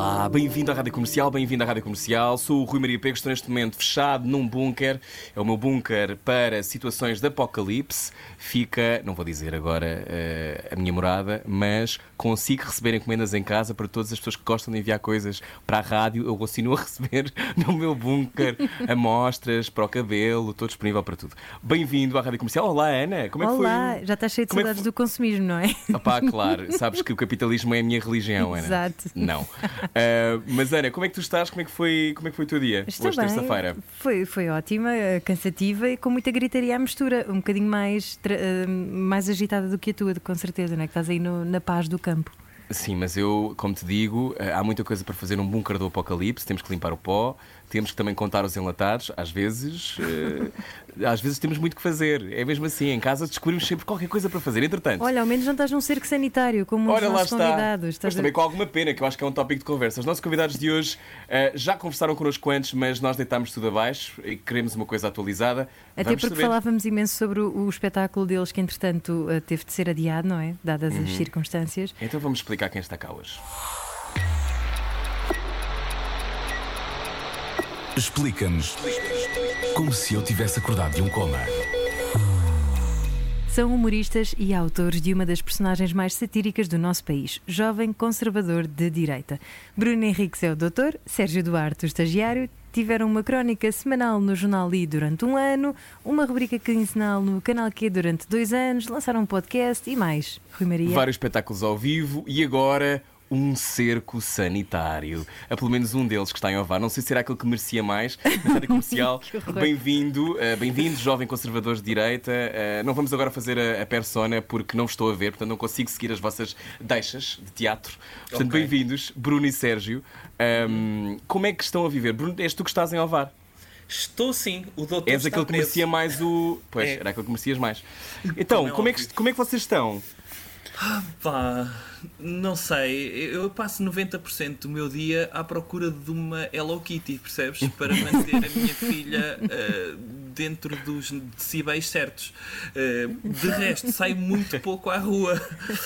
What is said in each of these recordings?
Olá, bem-vindo à Rádio Comercial, bem-vindo à Rádio Comercial. Sou o Rui Maria Pego, estou neste momento fechado num bunker. É o meu bunker para situações de apocalipse. Fica, não vou dizer agora eh, a minha morada, mas consigo receber encomendas em casa para todas as pessoas que gostam de enviar coisas para a rádio. Eu continuo a receber no meu bunker amostras para o cabelo, estou disponível para tudo. Bem-vindo à Rádio Comercial. Olá, Ana, como é que foi? Olá, já estás cheio de Como é saudades do consumismo, não é? Opá, claro, sabes que o capitalismo é a minha religião, Ana. Exato. Não. Ah, mas Ana, como é que tu estás? Como é que foi, como é que foi o teu dia? Estou Hoje, terça-feira. Foi, foi ótima, eh, cansativa e com muita gritaria à mistura. Um bocadinho mais, eh, mais agitada do que a tua, com certeza, não é? Que estás aí no- na paz do campo. Sim, mas eu, como te digo, há muita coisa para fazer num bunker do apocalipse. Temos que limpar o pó, temos que também contar os enlatados. Às vezes, ah, às vezes temos muito que fazer. É mesmo assim, em casa descobrimos sempre qualquer coisa para fazer. Entretanto, Olha, ao menos não estás num cerco sanitário, como os nossos está. convidados. Mas Estás a- também com alguma pena, que eu acho que é um tópico de conversa. Os nossos convidados de hoje eh, já conversaram connosco antes, mas nós deitámos tudo abaixo e queremos uma coisa atualizada. Até Vamos porque saber. falávamos imenso sobre o, o espetáculo deles, que entretanto eh, teve de ser adiado, não é? Dadas Uhum. as circunstâncias. Então vamos explicar quem está cá hoje. Explica-nos como se eu tivesse acordado de um coma. São humoristas e autores de uma das personagens mais satíricas do nosso país, jovem conservador de direita. Bruno Henriques é o doutor, Sérgio Duarte, o estagiário, tiveram uma crónica semanal no Jornal I durante um ano, uma rubrica quinzenal no Canal Q durante dois anos, lançaram um podcast e mais. Rui Maria. Vários espetáculos ao vivo e agora um cerco sanitário. Há pelo menos um deles que está em Ovar. Não sei se será aquele que merecia mais. Na comercial, bem-vindo, eh, bem-vindo, jovem conservador de direita. Eh, não vamos agora fazer a, a persona porque não estou a ver, portanto não consigo seguir as vossas deixas de teatro. Portanto, Ok. bem-vindos, Bruno e Sérgio. Ahm, como é que estão a viver? Bruno, és tu que estás em Ovar. Estou sim, o doutor És aquele que merecia mais o. Pois, É. era aquele que merecias mais. Então, Como é como é, que, como é que vocês estão? Pá, não sei, eu passo 90% do meu dia à procura de uma Hello Kitty, percebes? Para manter a minha filha eh, dentro dos decibéis certos. Eh, de resto, saio muito pouco à rua,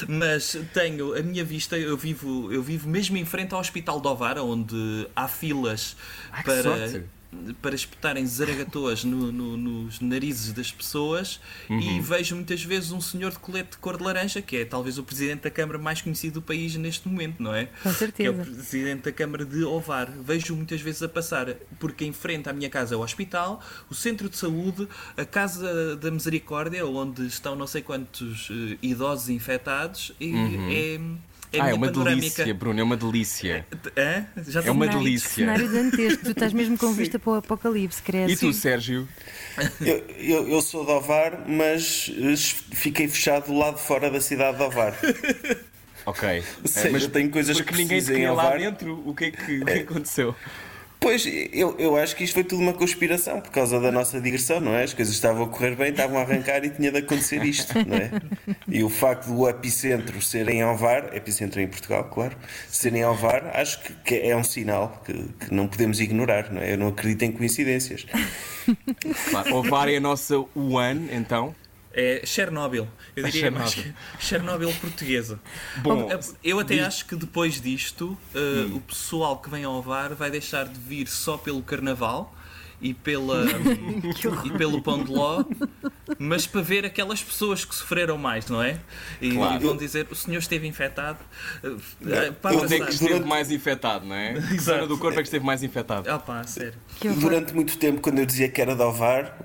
mas tenho a minha vista, eu vivo, eu vivo mesmo em frente ao Hospital de Ovar, onde há filas Ah, para. sorte. Para espetarem zaragatoas no- no- nos narizes das pessoas e vejo muitas vezes um senhor de colete de cor de laranja, que é talvez o presidente da Câmara mais conhecido do país neste momento, não é? Com Que é certeza. o presidente da Câmara de Ovar. Vejo muitas vezes a passar, porque em frente à minha casa é o hospital, o centro de saúde, a Casa da Misericórdia, onde estão não sei quantos eh, idosos infectados, e é, é a ah, é uma panorâmica. delícia, Bruno, é uma delícia. Hã? Já É uma estou- delícia. Cenário dantesco, tu estás mesmo com vista para o apocalipse, credo. E tu, Sérgio? Eu, eu, eu sou de Ovar, mas eh, fiquei fechado do lado de fora da cidade de Ovar. Ok. Eh, Ou seja, eu tenho coisas porque que ninguém queria lá dentro. O que é que, o que, é que aconteceu? Pois, eu, eu acho que isto foi tudo uma conspiração por causa da nossa digressão, não é? As coisas estavam a correr bem, estavam a arrancar e tinha de acontecer isto, não é? E o facto do epicentro ser em Ovar, epicentro em Portugal, claro, ser em Ovar, acho que, que é um sinal que, que não podemos ignorar, não é? Eu não acredito em coincidências. Claro, Ovar é a nossa One, então. É Chernobyl. Eu diria mais Chernobyl. que Chernobyl portuguesa. Bom, eu até diz- acho que depois disto, uh, Hum. o pessoal que vem ao VAR vai deixar de vir só pelo carnaval e, pela, e pelo pão de ló, mas para ver aquelas pessoas que sofreram mais, não é? E, Claro. e vão dizer: o senhor esteve infectado. uh, uh, para eu Onde é que esteve mais infectado, não é? Que zona do corpo é que esteve mais infectado? Ah, pá, sério. Durante muito tempo, quando eu dizia que era de Ovar,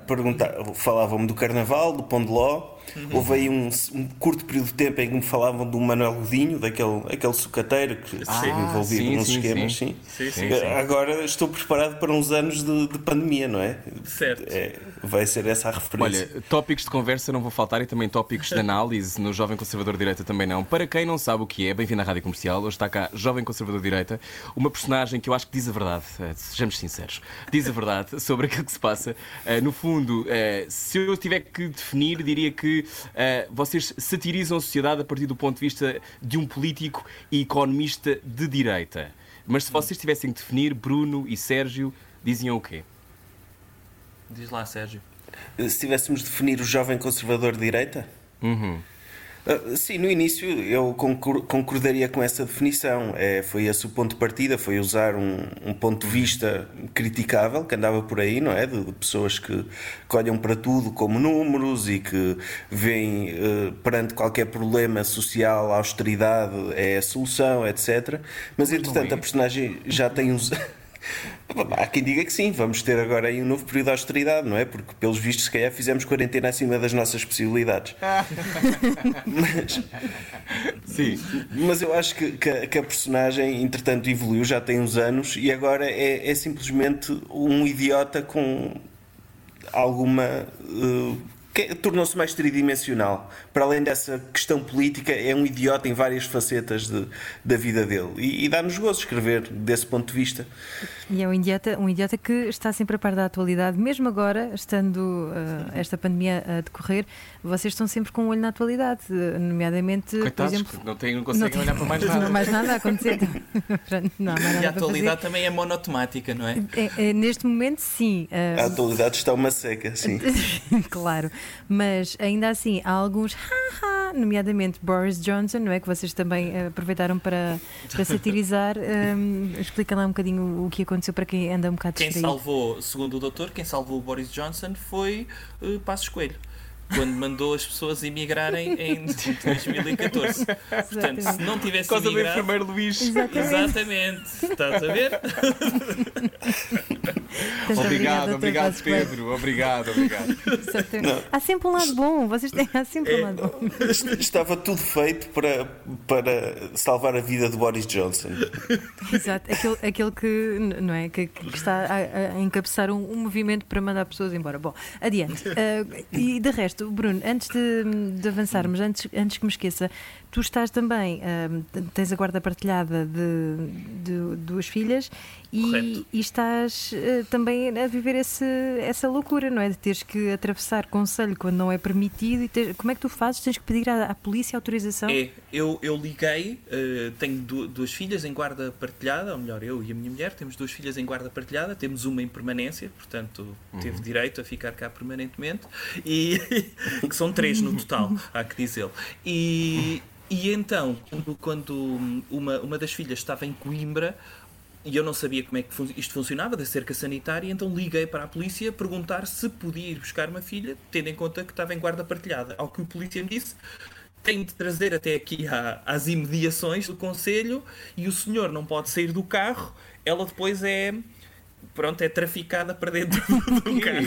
falavam-me do Carnaval, do Pão de Ló. Houve aí um, um curto período de tempo em que me falavam do Manuel Godinho, daquele aquele sucateiro que esteve envolvido sim, nos sim, esquemas. sim. Sim. Sim, sim, Agora estou preparado para uns anos de, de pandemia, não é? Certo. É, vai ser essa a referência. Olha, Tópicos de conversa não vão faltar e também tópicos de análise no Jovem Conservador de Direita também não. Para quem não sabe o que é, bem-vindo à Rádio Comercial. Hoje está cá Jovem Conservador de Direita, uma personagem que eu acho que diz a verdade, eh, sejamos sinceros, diz a verdade sobre aquilo que se passa. Eh, no fundo, eh, se eu tiver que definir, diria que vocês satirizam a sociedade a partir do ponto de vista de um político e economista de direita. Mas se vocês tivessem que definir, Bruno e Sérgio diziam o quê? Diz lá, Sérgio. Se tivéssemos de definir o jovem conservador de direita? Uhum. Uh, sim, no início eu concordaria com essa definição. É, foi esse o ponto de partida, foi usar um, um ponto de vista criticável que andava por aí, não é? De, de pessoas que, que, olham para tudo como números e que veem uh, perante qualquer problema social a austeridade é a solução, etc. Mas entretanto a personagem já tem uns. Há quem diga que sim, vamos ter agora aí um novo período de austeridade, não é? Porque, pelos vistos, se calhar fizemos quarentena acima das nossas possibilidades. mas, sim. mas eu acho que, que, a, que, a, personagem, entretanto, evoluiu, já tem uns anos e agora é, é simplesmente um idiota com alguma. Uh, tornou-se mais tridimensional. Para além dessa questão política, é um idiota em várias facetas de, da vida dele. E, e dá-nos gozo escrever desse ponto de vista. E é um idiota, um idiota que está sempre a par da atualidade, mesmo agora, estando uh, esta pandemia a decorrer, vocês estão sempre com um olho na atualidade, nomeadamente, Coitados, por exemplo. Não, tem, não conseguem não olhar para mais nada. Não mais nada a acontecer. não, e a atualidade também é monotemática, não é? é, é neste momento, sim. Uh... A atualidade está uma seca, sim. claro. Mas ainda assim, há alguns nomeadamente Boris Johnson, não é? Que vocês também eh, aproveitaram para, para satirizar. Um, explica lá um bocadinho o que aconteceu para quem anda um bocado Quem salvou, segundo o doutor, quem salvou o Boris Johnson foi uh, Passos Coelho quando mandou as pessoas emigrarem em 2014. Portanto, se não tivesse Coisa emigrado... do enfermeiro Luís. Exatamente. Exatamente. Estás a ver? obrigado, obrigado, Pedro. Obrigado, obrigado. Há sempre um lado bom. Vocês têm há sempre um lado bom. Estava tudo feito para, para salvar a vida de Boris Johnson. Exato. Aquele, aquele que, não é, que, que está a, a encabeçar um, um, movimento para mandar pessoas embora. Bom, adiante. Uh, e de resto, Bruno, antes de, de avançarmos, antes, antes que me esqueça, tu estás também, uh, tens a guarda partilhada de, de duas filhas e, e, estás uh, também a viver esse, essa loucura, não é? De teres que atravessar conselho quando não é permitido. E ter, como é que tu fazes? Tens que pedir à, à polícia autorização? É, eu, eu liguei, uh, tenho duas filhas em guarda partilhada, ou melhor, eu e a minha mulher temos duas filhas em guarda partilhada, temos uma em permanência, portanto uhum. teve direito a ficar cá permanentemente, e que são três no total, há que dizê-lo. E. E então, quando, quando uma, uma das filhas estava em Coimbra, e eu não sabia como é que isto funcionava, da cerca sanitária, então liguei para a polícia perguntar se podia ir buscar uma filha, tendo em conta que estava em guarda partilhada. Ao que o polícia me disse: tem de trazer até aqui à, às imediações do Conselho e o senhor não pode sair do carro, ela depois é pronto, é traficada para dentro do carro.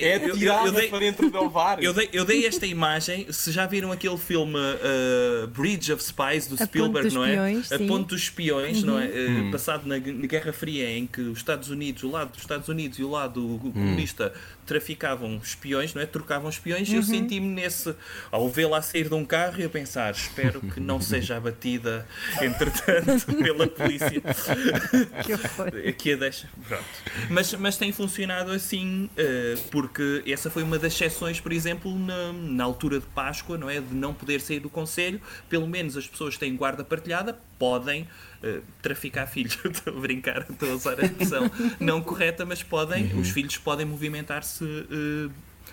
é tirada dei, para dentro do VAR. Eu dei, eu dei esta imagem, se já viram aquele filme uh, Bridge of Spies do a Spielberg, não é? A Ponte dos Espiões, uhum. não é? Hum. Passado na, na, Guerra Fria, em que os Estados Unidos, o lado dos Estados Unidos e o lado hum. comunista traficavam espiões, não é? Trocavam espiões, uhum. e eu senti-me nesse, ao vê-la sair de um carro e a pensar, espero que não seja abatida, entretanto, pela polícia. que. Aqui a deixa. Pronto. Mas, mas tem funcionado assim, uh, porque essa foi uma das exceções, por exemplo, na, na altura de Páscoa, não é? De não poder sair do Conselho, pelo menos as pessoas que têm guarda partilhada podem uh, traficar filhos. estou a brincar, estou a usar a expressão não correta, mas podem, uhum. os filhos podem movimentar-se uh,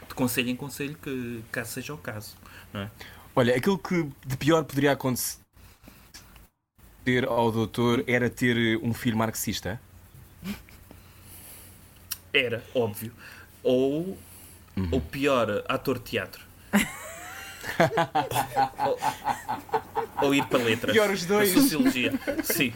de conselho em conselho, que, caso seja o caso. É? Olha, aquilo que de pior poderia acontecer ao doutor era ter um filho marxista? Era, óbvio. Ou, uhum. ou pior, ator de teatro. ou ir para letras. Pior os dois. A sociologia. Sim.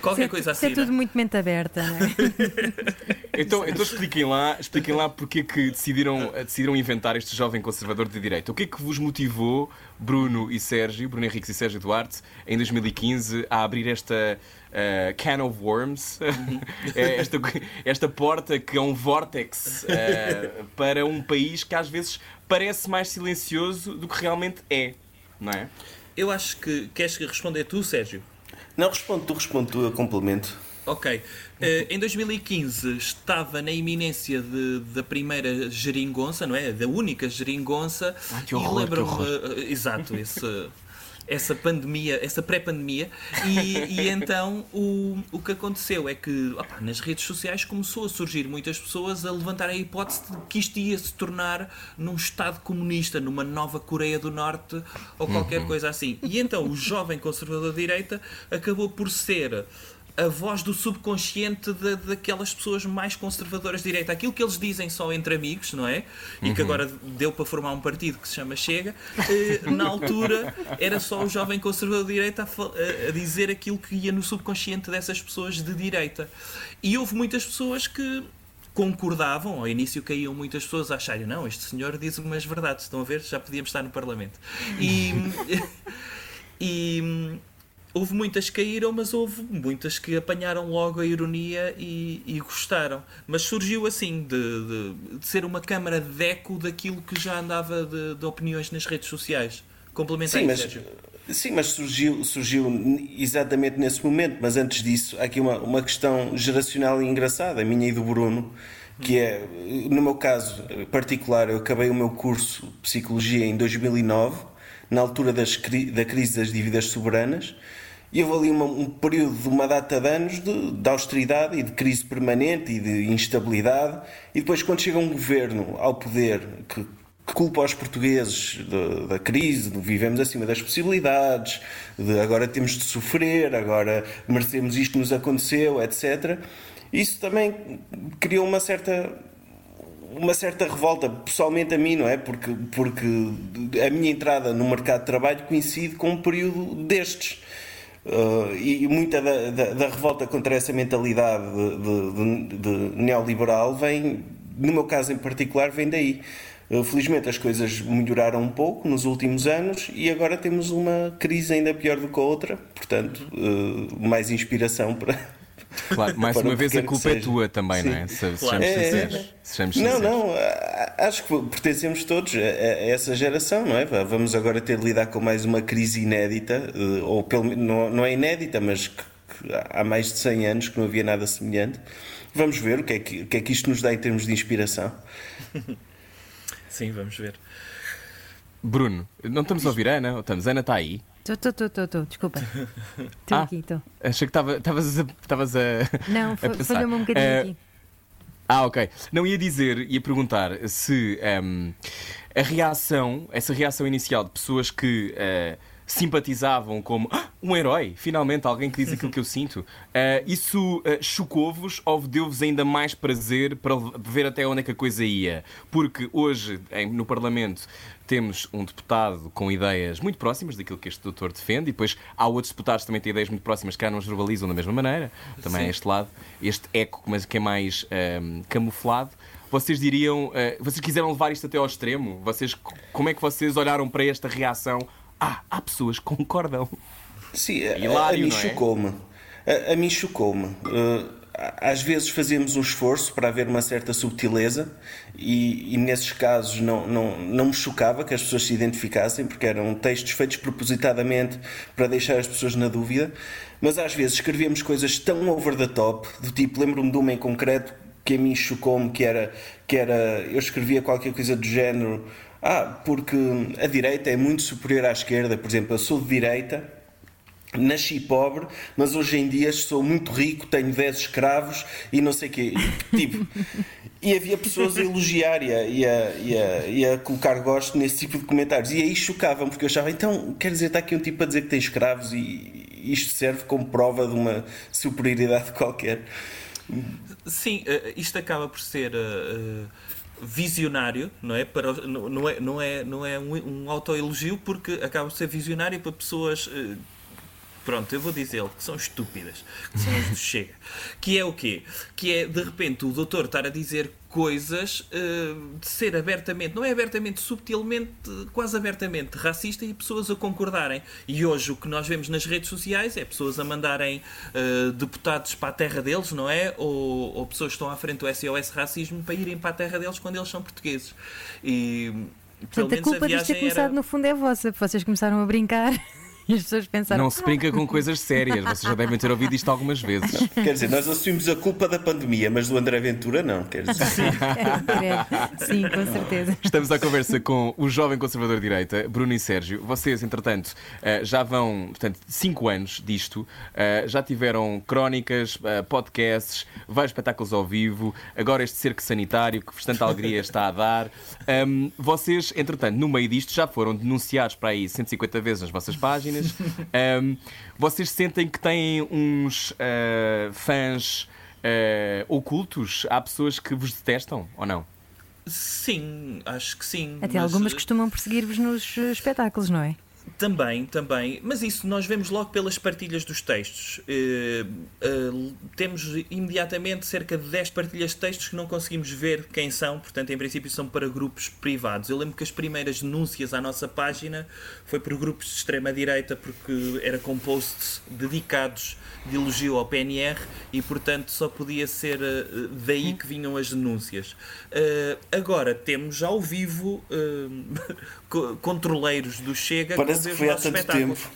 Qualquer Isso é- coisa isso assim. é tudo muito mente aberta, não é? Então, então expliquem lá, expliquem lá porque é que decidiram, decidiram inventar este jovem conservador de direita. O que é que vos motivou, Bruno e Sérgio, Bruno Henriques e Sérgio Duarte, em 2015, a abrir esta uh, can of worms, É esta, esta porta que é um vórtex uh, para um país que às vezes parece mais silencioso do que realmente é, não é? Eu acho que. Queres responder tu, Sérgio? Não, responde tu, responde tu, eu complemento. Ok. Eh, em 2015 estava na iminência de- da primeira geringonça, não é? Da única geringonça. Ai, que horror, e lembro-me. eh, exato, esse- essa pandemia, essa pré-pandemia. E, e então o, o que aconteceu é que opá, nas redes sociais começou a surgir muitas pessoas a levantar a hipótese de que isto ia se tornar num Estado comunista, numa nova Coreia do Norte ou qualquer Uhum. coisa assim. E então o jovem conservador de direita acabou por ser a voz do subconsciente da- daquelas pessoas mais conservadoras de direita. Aquilo que eles dizem só entre amigos, não é? E que agora deu para formar um partido que se chama Chega. eh, na altura era só o jovem conservador de direita a, a- dizer aquilo que ia no subconsciente dessas pessoas de direita. E houve muitas pessoas que concordavam, ao início caíam muitas pessoas a acharem, não, este senhor diz umas verdades, estão a ver? Já podíamos estar no Parlamento. E, e houve muitas que caíram, mas houve muitas que apanharam logo a ironia e, e gostaram. Mas surgiu assim, de, de- de ser uma câmara de eco daquilo que já andava de, de opiniões nas redes sociais. Complementa Sim, mas, Sérgio. sim, mas surgiu, surgiu exatamente nesse momento. Mas antes disso, há aqui uma, uma questão geracional e engraçada, a minha e do Bruno, que é, no meu caso particular, eu acabei o meu curso de Psicologia em 2009, na altura das, da crise das dívidas soberanas. E houve ali uma- um período de uma data de anos de, de austeridade e de crise permanente e de instabilidade. E depois, quando chega um governo ao poder que, que culpa os portugueses da, da crise, de vivemos acima das possibilidades, de agora temos de sofrer, agora merecemos isto que nos aconteceu, etc. Isso também criou uma certa uma certa revolta, pessoalmente a mim, não é? Porque, porque a minha entrada no mercado de trabalho coincide com um período destes. Uh, e muita da, da- da revolta contra essa mentalidade de, de- de neoliberal vem, no meu caso em particular, vem daí. Uh, felizmente as coisas melhoraram um pouco nos últimos anos e agora temos uma crise ainda pior do que a outra, portanto, uh, mais inspiração para, Claro, mais uma vez a culpa é tua também, Sim. não é? Se, Claro. sejamos É, é, sinceros. é. Sejamos Não, sinceros. não, a- acho que pertencemos todos a, a essa geração, não é? Vamos agora ter de lidar com mais uma crise inédita, eh, ou pelo menos não, não é inédita, mas que, que há mais de 100 anos que não havia nada semelhante. Vamos ver o que é que, o que, é que isto nos dá em termos de inspiração. Sim, vamos ver. Bruno, não estamos a ouvir a Ana? Estamos, a Ana está aí. Estou, estou, estou, estou, desculpa. Estou Ah. aqui, estou. Achei que estava- estavas a. Estavas a Não, falhou-me um bocadinho Eh, aqui. Ah, ok. Não ia dizer, ia perguntar se ehm, a reação, essa reação inicial de pessoas que eh, simpatizavam como "Ah, um herói, finalmente alguém que diz aquilo que eu sinto, eh, isso eh, chocou-vos ou deu-vos ainda mais prazer para ver até onde é que a coisa ia? Porque hoje, em- no Parlamento, temos um deputado com ideias muito próximas daquilo que este doutor defende, e depois há outros deputados que também têm ideias muito próximas que cá não as verbalizam da mesma maneira. Também Sim. este lado, este eco, mas que é mais ehm, camuflado. Vocês diriam, eh, vocês quiseram levar isto até ao extremo? Vocês, como é que vocês olharam para esta reação? Ah, há pessoas que concordam. Sim, a, a, Hilário, mim é? chocou-me. A, a mim chocou-me. Uh, às vezes fazemos um esforço para haver uma certa subtileza e, e nesses casos não, não, não me chocava que as pessoas se identificassem porque eram textos feitos propositadamente para deixar as pessoas na dúvida mas às vezes escrevemos coisas tão over the top do tipo, lembro-me de uma em concreto que a mim chocou-me que era, que era eu escrevia qualquer coisa do género ah, porque a direita é muito superior à esquerda por exemplo, eu sou de direita nasci pobre, mas hoje em dia sou muito rico, tenho 10 escravos e não sei o quê. Tipo, e havia pessoas a elogiar e a, e, a, e, a, e a colocar gosto nesse tipo de comentários. E aí chocavam, porque eu achava, então, quer dizer, está aqui um tipo a dizer que tem escravos e isto serve como prova de uma superioridade qualquer. Sim, eh, isto acaba por ser. eh, eh, visionário, não é? Para, não, é, não é, não é um, um autoelogio porque acaba de ser visionário para pessoas pronto, eu vou dizê-lo, que são estúpidas, que são as do Chega. Que é o quê? Que é, de repente, o doutor estar a dizer coisas uh, de ser abertamente, não é abertamente, subtilmente, quase abertamente racista e pessoas a concordarem. E hoje o que nós vemos nas redes sociais é pessoas a mandarem uh, deputados para a terra deles, não é? Ou, ou, pessoas que estão à frente do SOS Racismo para irem para a terra deles quando eles são portugueses. E. Portanto, a culpa de ter começado era... no fundo é vossa, vocês começaram a brincar. E as pessoas pensaram. Não se brinca com coisas sérias, vocês já devem ter ouvido isto algumas vezes. Quer dizer, nós assumimos a culpa da pandemia, mas do André Ventura não, quer dizer. Sim, com certeza. Estamos à conversa com o jovem conservador de direita, Bruno e Sérgio. Vocês, entretanto, eh, já vão, portanto, cinco anos disto, eh, já tiveram crónicas, eh, podcasts, vários espetáculos ao vivo, agora este cerco sanitário que bastante alegria está a dar. Vocês, entretanto, no meio disto, já foram denunciados para aí 150 vezes nas vossas páginas páginas. Um, vocês sentem que têm uns uh, fãs uh, ocultos? Há pessoas que vos detestam ou não? Sim, acho que sim. Até mas... algumas costumam perseguir-vos nos espetáculos, não é? Também, também. Mas isso nós vemos logo pelas partilhas dos textos. Uh, uh, temos imediatamente cerca de 10 partilhas de textos que não conseguimos ver quem são, portanto, em princípio, são para grupos privados. Eu lembro que as primeiras denúncias à nossa página foi por grupos de extrema-direita, porque era com posts dedicados de elogio ao PNR e, portanto, só podia ser uh, daí que vinham as denúncias. agora temos ao vivo controleiros do Chega Parece que foi há tanto tempo.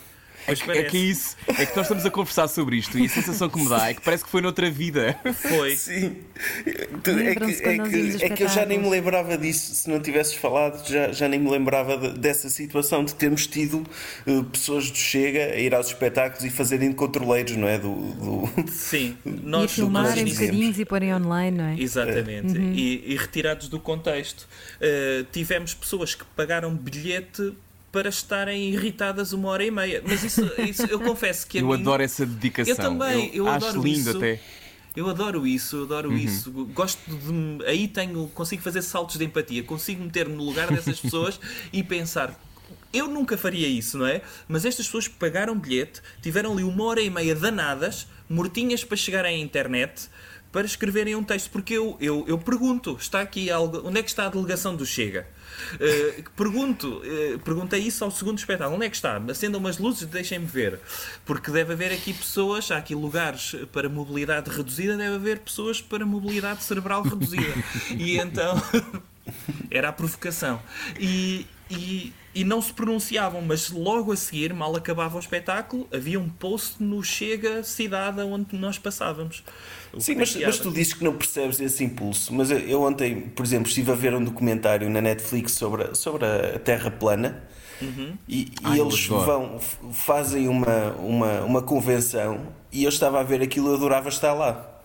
É que, é que, é isso, é que nós estamos a conversar sobre isto e a sensação que me dá é que parece que foi noutra vida. Foi. Sim. É que, é, que, é que eu já nem me lembrava disso, se não tivesses falado, já, já nem me lembrava de, dessa situação de termos tido uh, pessoas do Chega a ir aos espetáculos e fazerem controleiros, não é? Do, do... Sim. Nós, e filmarem bocadinhos e porem online, não é? Exatamente. Uhum. E, e, retirados do contexto. Uh, tivemos pessoas que pagaram bilhete para estarem irritadas uma hora e meia. Mas isso, isso eu confesso que Eu mim, adoro essa dedicação. Eu também, eu, eu acho adoro lindo isso. até. Eu adoro isso, eu adoro uhum. isso. Gosto de. Aí tenho. Consigo fazer saltos de empatia, consigo meter-me no lugar dessas pessoas e pensar. Eu nunca faria isso, não é? Mas estas pessoas pagaram bilhete, tiveram ali uma hora e meia danadas, mortinhas para chegarem à internet, para escreverem um texto. Porque eu, eu, eu pergunto: está aqui algo. Onde é que está a delegação do Chega? Uh, pergunto, uh, perguntei isso ao segundo espetáculo. Onde é que está? Acendam umas luzes, deixem-me ver. Porque deve haver aqui pessoas, há aqui lugares para mobilidade reduzida, deve haver pessoas para mobilidade cerebral reduzida. e então era a provocação. E, e, e não se pronunciavam, mas logo a seguir, mal acabava o espetáculo, havia um post no Chega cidade onde nós passávamos. Sim, mas, mas, tu dizes que não percebes esse impulso. Mas eu, eu, ontem, por exemplo, estive a ver um documentário na Netflix sobre, a, sobre a Terra plana. Uhum. E, Ai, eles vão, fazem uma, uma, uma convenção e eu estava a ver aquilo e adorava estar lá.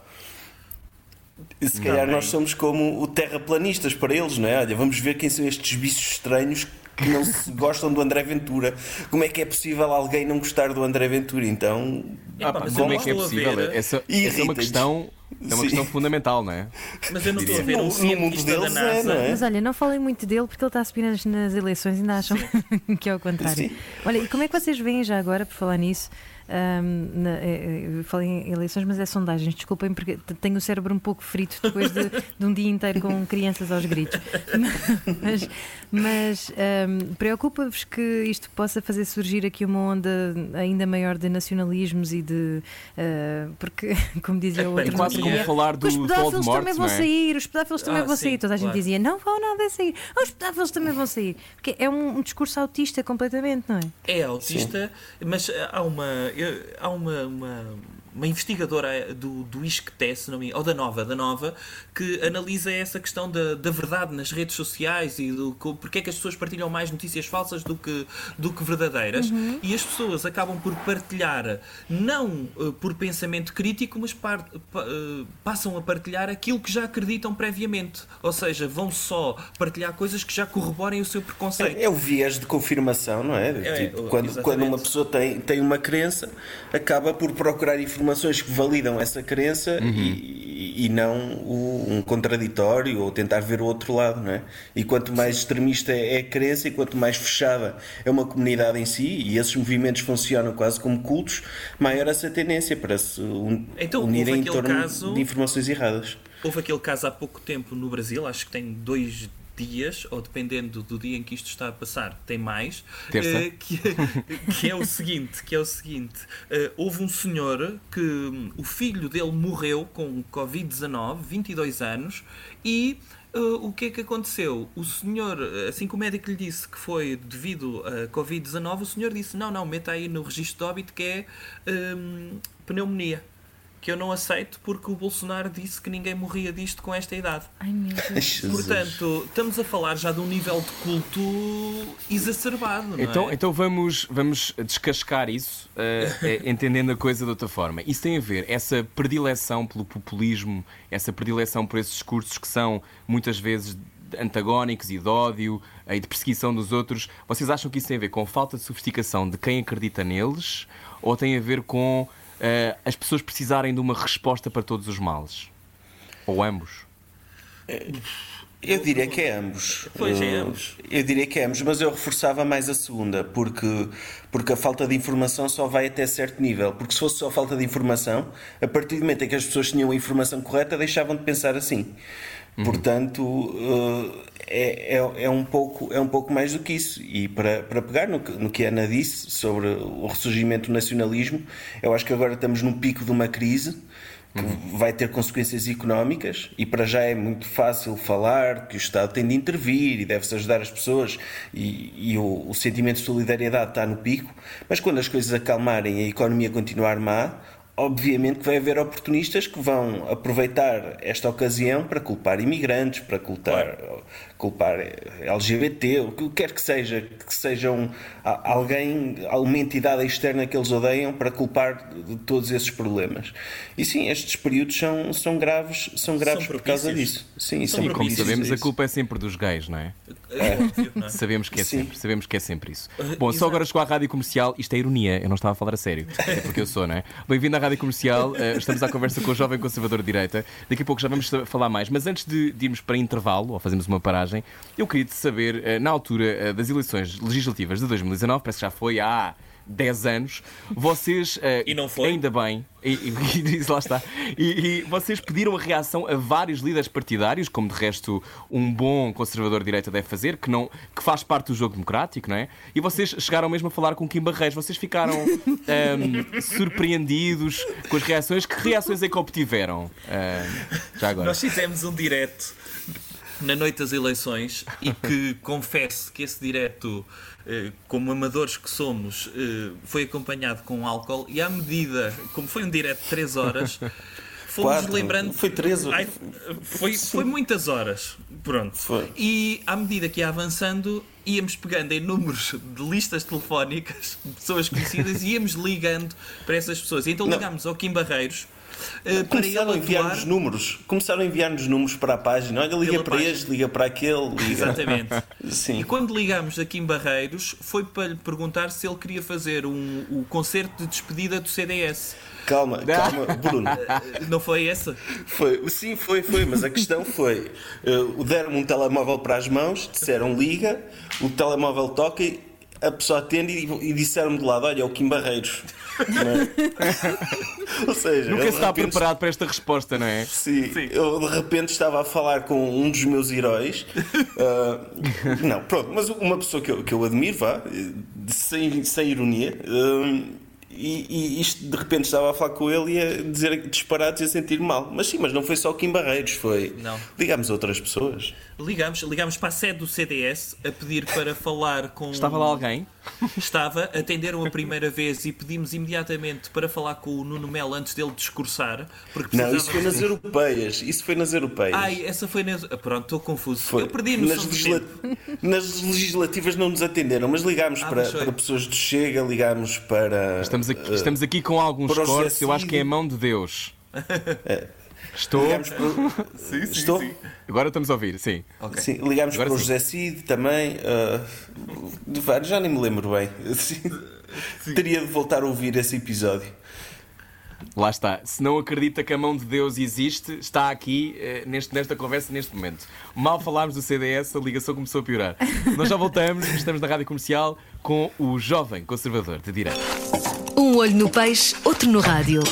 E se calhar nós somos como o terraplanistas para eles, não é? Olha, vamos ver quem são estes bichos estranhos que não se gostam do André Ventura. Como é que é possível alguém não gostar do André Ventura? Então, ah, pá, como é que é possível? Essa, essa é uma questão. É uma questão fundamental, não é? Mas eu não estou a ver um cientista da NASA. É, é? Mas olha, não falem muito dele porque ele está a subir nas, nas eleições e ainda acham que é o contrário. Sim. Olha, e como é que vocês veem já agora, por falar nisso, um, na, é, eu falei em eleições, mas é sondagens, desculpem, porque tenho o cérebro um pouco frito depois de, de um dia inteiro com crianças aos gritos. Mas, mas um, preocupa-vos que isto possa fazer surgir aqui uma onda ainda maior de nacionalismos e de. Uh, porque, como dizia o outro, é quase como falar do os pedófilos também vão é? sair, os pedófilos também ah, vão sim, sair. Toda a gente claro. dizia, não vão nada sair, os pedófilos também vão sair. Porque é um, um discurso autista completamente, não é? É autista, sim. mas há uma há uma, uma uma investigadora do, do ISCTE, ou da Nova, da Nova, que analisa essa questão da, da verdade nas redes sociais e do porque é que as pessoas partilham mais notícias falsas do que, do que verdadeiras. Uhum. E as pessoas acabam por partilhar, não uh, por pensamento crítico, mas par, pa, uh, passam a partilhar aquilo que já acreditam previamente. Ou seja, vão só partilhar coisas que já corroborem o seu preconceito. É, é o viés de confirmação, não é? é tipo, quando, quando uma pessoa tem, tem uma crença, acaba por procurar informações informações que validam essa crença uhum. e, e, não o, um contraditório ou tentar ver o outro lado, não é? E quanto mais extremista é a crença e quanto mais fechada é uma comunidade em si, e esses movimentos funcionam quase como cultos, maior essa tendência para se un, Então, unirem em torno caso- de informações erradas. Houve aquele caso há pouco tempo no Brasil, acho que tem dois dias, ou dependendo do dia em que isto está a passar, tem mais, eh, que, que é o seguinte, que é o seguinte, eh, houve um senhor que hum, o filho dele morreu com Covid-19, 22 anos, e eh, o que é que aconteceu? O senhor, assim que o médico lhe disse que foi devido a Covid-19, o senhor disse, não, não, meta aí no registro de óbito que é hum, pneumonia. Que eu não aceito porque o Bolsonaro disse que ninguém morria disto com esta idade. Ai meu Deus. Portanto, estamos a falar já de um nível de culto exacerbado, não Então, é? então vamos, vamos descascar isso, eh, entendendo a coisa de outra forma. Isso tem a ver, essa predileção pelo populismo, essa predileção por esses discursos que são muitas vezes antagónicos e de ódio eh, e de perseguição dos outros, vocês acham que isso tem a ver com falta de sofisticação de quem acredita neles ou tem a ver com eh, as pessoas precisarem de uma resposta para todos os males? Ou ambos? Eu diria que é ambos. Pois é, Eh, ambos. Eu diria que é ambos, mas eu reforçava mais a segunda, porque, porque a falta de informação só vai até certo nível. Porque se fosse só falta de informação, a partir do momento em que as pessoas tinham a informação correta, deixavam de pensar assim. Portanto, eh, é, é, é, um pouco, é um pouco mais do que isso. E para, para pegar no que, no que a Ana disse sobre o ressurgimento do nacionalismo, eu acho que agora estamos num pico de uma crise que vai ter consequências económicas e para já é muito fácil falar que o Estado tem de intervir e deve-se ajudar as pessoas e, e o, o sentimento de solidariedade está no pico, mas quando as coisas acalmarem e a economia continuar má, obviamente que vai haver oportunistas que vão aproveitar esta ocasião para culpar imigrantes, para culpar, culpar LGBT, o que quer que seja, que sejam alguém, uma entidade externa que eles odeiam para culpar de todos esses problemas. E sim, estes períodos são, são graves, são graves por causa disso. Sim, São são E como sabemos, a culpa é sempre dos gays, não é? É óbvio, não é? Sabemos que é Sim. sempre, sabemos que é sempre isso. Uh, Bom, só exato. agora chegou à rádio comercial, isto é ironia, eu não estava a falar a sério, é porque eu sou, não é? Bem-vindo à rádio comercial, eh, estamos à conversa com o jovem conservador de direita, daqui a pouco já vamos falar mais, mas antes de, de irmos para intervalo, ou fazermos uma paragem, eu queria te saber, eh, na altura eh, das eleições legislativas de 2019, parece que já foi há 10 anos, vocês. eh, E não foi? Ainda bem, e, e, e lá está. E, e vocês pediram a reação a vários líderes partidários, como de resto um bom conservador de direita deve fazer, que, não, que faz parte do jogo democrático, não é? E vocês chegaram mesmo a falar com Kim Barreiros. Vocês ficaram ahm, surpreendidos com as reações. Que reações é que obtiveram? Ahm, já agora. Nós fizemos um direto na noite das eleições e que confesso que esse direto, eh, como amadores que somos, eh, foi acompanhado com álcool e à medida, como foi um direto de 3 horas, fomos Quatro. lembrando. Foi três Ai, foi, foi muitas horas. Pronto. Foi. E à medida que ia avançando, íamos pegando em números de listas telefónicas de pessoas conhecidas e íamos ligando para essas pessoas. E então Não. ligámos ao Kim Barreiros eh, para Começaram a enviar-nos atuar. números. Começaram a enviar-nos números para a página. Olha, liga Pela para página. este, liga para aquele. Liga. Exatamente. Sim. E quando ligámos aqui em Barreiros, foi para lhe perguntar se ele queria fazer um, o concerto de despedida do CDS. Calma, calma, Bruno. Eh, Não foi essa? Foi, sim, foi, foi, mas a questão foi: uh, deram-me um telemóvel para as mãos, disseram liga, o telemóvel toca e a pessoa atende e, e disseram-me de lado: olha, é o Kim Barreiros. É? Ou seja, Nunca se está repente- preparado para esta resposta, não é? Sim, eu de repente estava a falar com um dos meus heróis. Ah, não, pronto, mas uma pessoa que eu, que eu admiro, vá, sem, sem ironia. ah, e, e isto de repente estava a falar com ele e a dizer disparados e a sentir mal. Mas sim, mas não foi só o Kim Barreiros, foi. Não. Ligámos a outras pessoas. Ligámos, ligámos para a sede do CDS a pedir para falar com. Estava lá alguém? Estava, atenderam a primeira vez e pedimos imediatamente para falar com o Nuno Melo antes dele discursar. Porque Não, precisava isso foi nas europeias. Isso foi nas europeias. Ai, essa foi na. Ah, Pronto, estou confuso. Foi. Eu perdi nas, legisla- nas legislativas não nos atenderam, mas ligámos Ah, para, mas para pessoas do Chega, ligámos para. Estamos aqui, estamos aqui com alguns cortes, eu acho que é a mão de Deus. Estou. Ligámos para... Estou? Agora estamos a ouvir, sim. Ok. Sim, ligámos Agora para o sim. José Cid também. ah, de vários, já nem me lembro bem. Sim. Teria de voltar a ouvir esse episódio. Lá está. Se não acredita que a mão de Deus existe, está aqui eh, neste, nesta conversa, neste momento. Mal falámos do CDS, a ligação começou a piorar. Nós já voltamos, estamos na rádio comercial com o jovem conservador de direita. Olho no peixe, outro no rádio.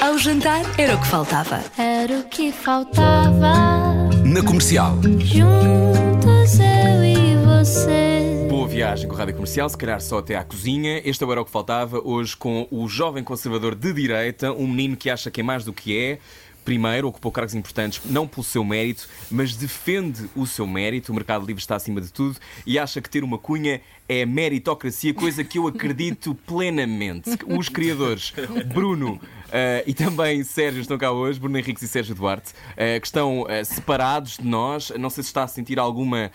Ao jantar era o que faltava. Era o que faltava. Na comercial. Juntos eu e você. Boa viagem com a rádio comercial, se calhar só até à cozinha. Este era o que faltava hoje com o jovem conservador de direita, um menino que acha que é mais do que é. Primeiro, ocupou cargos importantes não pelo seu mérito, mas defende o seu mérito. O mercado livre está acima de tudo e acha que ter uma cunha é meritocracia, coisa que eu acredito plenamente. Os criadores, Bruno eh, e também Sérgio, estão cá hoje, Bruno Henriques e Sérgio Duarte, eh, que estão eh, separados de nós. Não sei se está a sentir alguma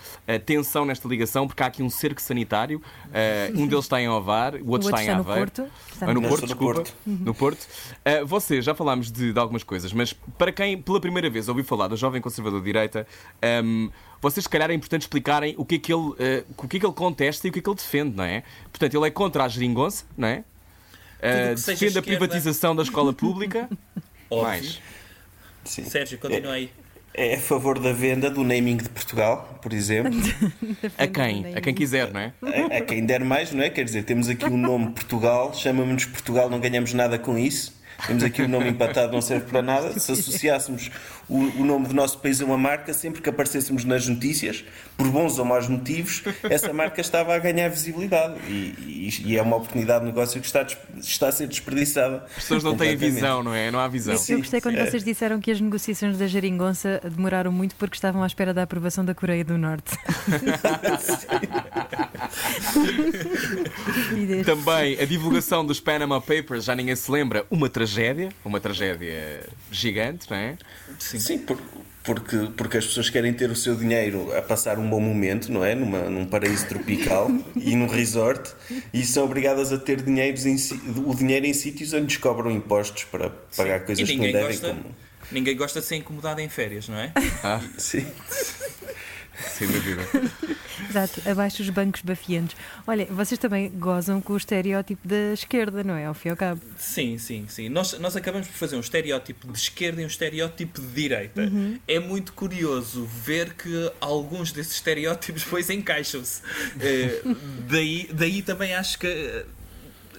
tensão nesta ligação, porque há aqui um cerco sanitário. Um deles está em Ovar, o outro, O outro está em está no Aveiro. Porto. Está Ah, no no Porto, desculpa. Porto. No Porto. Uh, vocês, já falámos de, de algumas coisas, mas para quem pela primeira vez ouviu falar do jovem conservador de direita, um, vocês se calhar é importante explicarem o que, é que ele, uh, o que é que ele contesta e o que é que ele defende, não é? Portanto, ele é contra a geringonça, não é? Uh, defende a esquerda. privatização da escola pública. Mais. Sim. Sérgio, continua aí. É a favor da venda do naming de Portugal, por exemplo. A quem? A quem quiser, não é? a, a quem der mais, não é? Quer dizer, temos aqui um nome Portugal, chamamos-nos Portugal, não ganhamos nada com isso. Temos aqui um nome empatado, não serve para nada. Se associássemos o, o nome do nosso país a uma marca, sempre que aparecêssemos nas notícias, por bons ou maus motivos, essa marca estava a ganhar visibilidade. E, e- e é uma oportunidade de negócio que está, está a ser desperdiçada. As pessoas não têm visão, não é? Não há visão. Sim. Eu gostei quando É. vocês disseram que as negociações da geringonça demoraram muito porque estavam à espera da aprovação da Coreia do Norte. Também a divulgação dos Panama Papers, já ninguém se lembra, uma tragédia, uma tragédia gigante, não é? Sim, por- porque, porque as pessoas querem ter o seu dinheiro a passar um bom momento, não é? Numa, num paraíso tropical e num resort e são obrigadas a ter dinheiros em o dinheiro em sítios onde descobram impostos para pagar E coisas que não devem. gosta, Como... ninguém gosta de ser incomodado em férias, não é? Sim. Sem dúvida. Exato, abaixo os bancos bafiantes. Olha, vocês também gozam com o estereótipo da esquerda, não é? Ao fim e ao cabo. Sim, sim, sim. Nós, nós acabamos por fazer um estereótipo de esquerda e um estereótipo de direita. É muito curioso ver que alguns desses estereótipos depois encaixam-se. Eh, daí, daí também acho que.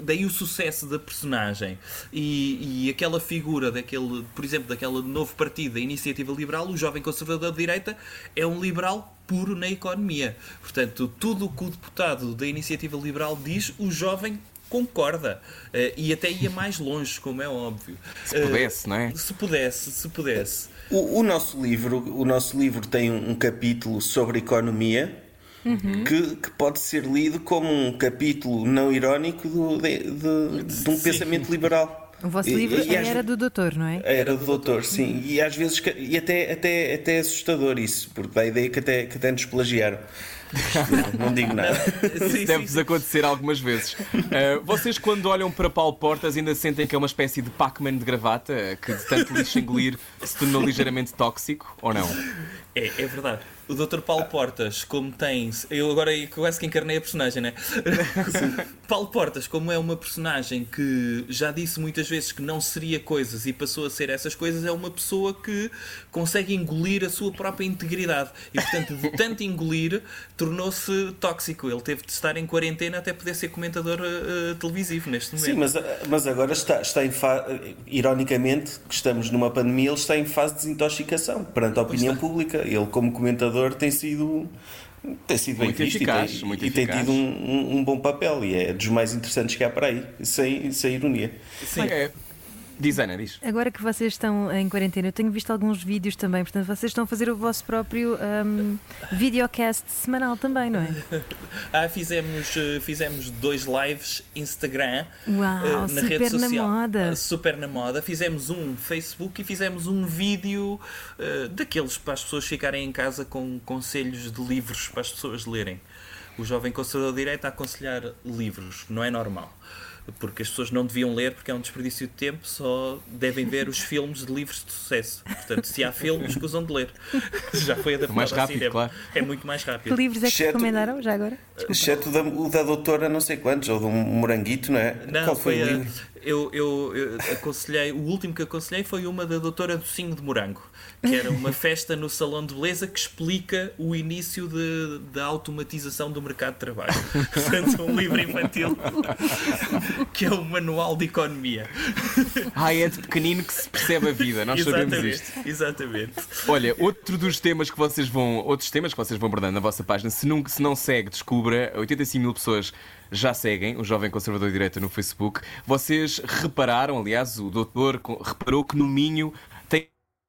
Eh, Daí o sucesso da personagem e, e aquela figura daquele, por exemplo, daquele novo partido, da Iniciativa Liberal, o jovem conservador de direita, é um liberal puro na economia. Portanto, tudo o que o deputado da Iniciativa Liberal diz, o jovem concorda Eh, e até ia mais longe, como é óbvio. Se pudesse, não é? Se pudesse, se pudesse. O, o nosso livro, o nosso livro tem um, um capítulo sobre economia que, que pode ser lido como um capítulo não irónico do- de, de- de um Sim. pensamento liberal. O vosso E- livro e às era do doutor, não é? Era do doutor, sim. E às vezes, e até, até, até é assustador isso, porque dá a ideia que até, que até nos plagiaram. Não digo nada. Deve-vos acontecer algumas vezes. Uh, vocês, quando olham para Paulo Portas, ainda sentem que é uma espécie de Pac-Man de gravata, que de tanto lixo engolir se tornou ligeiramente tóxico, ou não? É, é verdade. O Dr. Paulo Portas, como tem. Eu agora quase que encarnei a personagem, né? Paulo Portas, como é uma personagem que já disse muitas vezes que não seria coisas e passou a ser essas coisas, é uma pessoa que consegue engolir a sua própria integridade. E portanto, de tanto engolir, tornou-se tóxico. Ele teve de estar em quarentena até poder ser comentador eh, eh, televisivo neste momento. Sim, mas, mas agora está, está em fase. Ironicamente, que estamos numa pandemia, ele está em fase de desintoxicação perante a opinião pública. Ele, como comentador, tem sido. Tem sido bem Muito visto eficaz, e, tem, muito e tem tido um, um- um bom papel e é dos mais interessantes que há para aí, sem, sem ironia. Sim. É. Diz Ana, diz. Agora que vocês estão em quarentena, eu tenho visto alguns vídeos também, portanto vocês estão a fazer o vosso próprio ahm, videocast semanal também, não é? Ah, fizemos, eh, fizemos dois lives Instagram Uau, eh, na super rede na social. moda. Ah, Super na moda. Fizemos um Facebook e fizemos um vídeo eh, daqueles para as pessoas ficarem em casa com conselhos de livros para as pessoas lerem. O jovem conservador de direita a aconselhar livros, não é normal. Porque as pessoas não deviam ler porque é um desperdício de tempo, só devem ver os filmes de livros de sucesso. Portanto, se há filmes, escusam de ler. Já foi adaptado Mais ao rápido, cinema. claro. É muito mais Que rápido. livros é que Exceto- recomendaram já agora? Exceto o da, o da doutora não sei quantos, ou do moranguito, não é? Não, Qual foi, foi, o a- livro? Eu, eu, eu aconselhei, o último que aconselhei foi uma da doutora Docinho de Morango, que era uma festa no salão de beleza que explica o início de, da automatização do mercado de trabalho. Portanto, um livro infantil que é o manual de economia. Ah, é de pequenino que se percebe a vida, nós sabemos isto. Exatamente. Olha, outro dos temas que vocês vão, outros temas que vocês vão abordando na vossa página, se não, se não segue, descubra, 85 mil pessoas já seguem o Jovem Conservador de Direita no Facebook. Vocês repararam, aliás, o doutor reparou que no Minho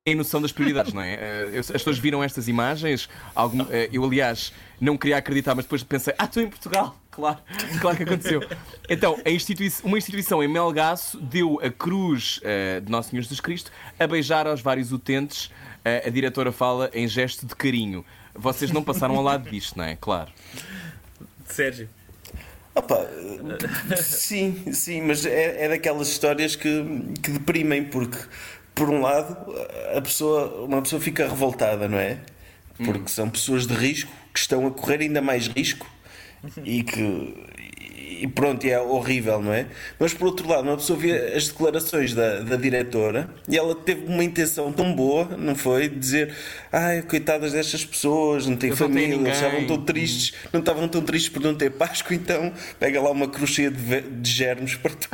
tem noção das prioridades, não é? Eh, as pessoas viram estas imagens. Algum, eh, eu, aliás, não queria acreditar, mas depois pensei, ah, estou em Portugal. Claro, claro que aconteceu. Então, institui uma instituição em Melgaço deu a cruz uh, de Nosso Senhor Jesus Cristo a beijar aos vários utentes. Uh, a diretora fala em gesto de carinho. Vocês não passaram ao lado disto, não é? Claro. Sérgio. Opa, sim, sim, mas é, é daquelas histórias que, que deprimem, porque, por um lado, a pessoa, uma pessoa fica revoltada, não é? Porque hum. são pessoas de risco que estão a correr ainda mais risco e que e pronto, é horrível, não é? Mas por outro lado, uma pessoa vê as declarações da, da diretora e ela teve uma intenção tão boa, não foi? De dizer, ai, coitadas destas pessoas, não têm família, não estavam tão tristes, não estavam tão tristes por não ter Páscoa, então pega lá uma crochê de, de germes para tu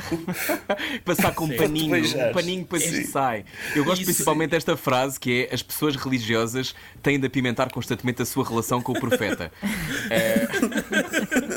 passar com um paninho, um paninho depois isto sai. Eu gosto Isso. principalmente desta frase que é as pessoas religiosas têm de apimentar constantemente a sua relação com o profeta. é...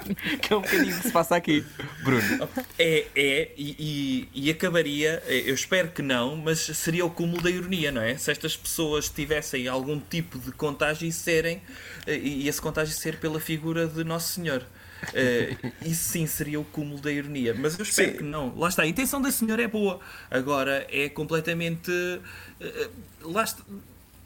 que é um bocadinho que se passa aqui, Bruno. É, é, e, e, e, acabaria, eu espero que não, mas seria o cúmulo da ironia, não é? Se estas pessoas tivessem algum tipo de contágio e serem, e esse contágio ser pela figura de Nosso Senhor. Uh, isso sim seria o cúmulo da ironia, mas eu espero sim. que não. Lá está, a intenção da senhora é boa, agora é completamente. Uh, lá está,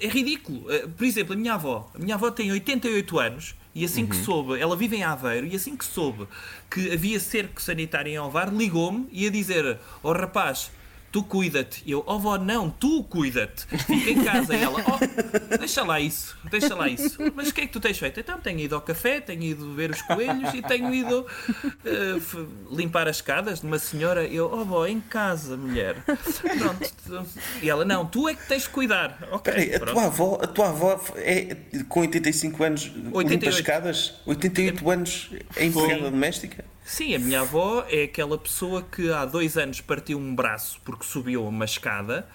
é ridículo. Uh, por exemplo, a minha avó, a minha avó tem 88 anos e assim uhum. que soube, ela vive em Aveiro, e assim que soube que havia cerco sanitário em Alvar, ligou-me e a dizer: Ó oh, rapaz, tu cuida-te. Eu, oh, vó, não, tu cuida-te. Fica em casa. E ela, oh, deixa lá isso, deixa lá isso. Mas o que é que tu tens feito? Então, tenho ido ao café, tenho ido ver os coelhos e tenho ido uh, limpar as escadas de uma senhora. Eu, oh, vó, em casa, mulher. Pronto. E ela, não, tu é que tens de cuidar. Ok. Peraí, a, tua avó, a tua avó é com 85 anos 88. limpa escadas? 88 anos é empregada doméstica? Sim, a minha avó é aquela pessoa que há dois anos partiu um braço porque subiu uma escada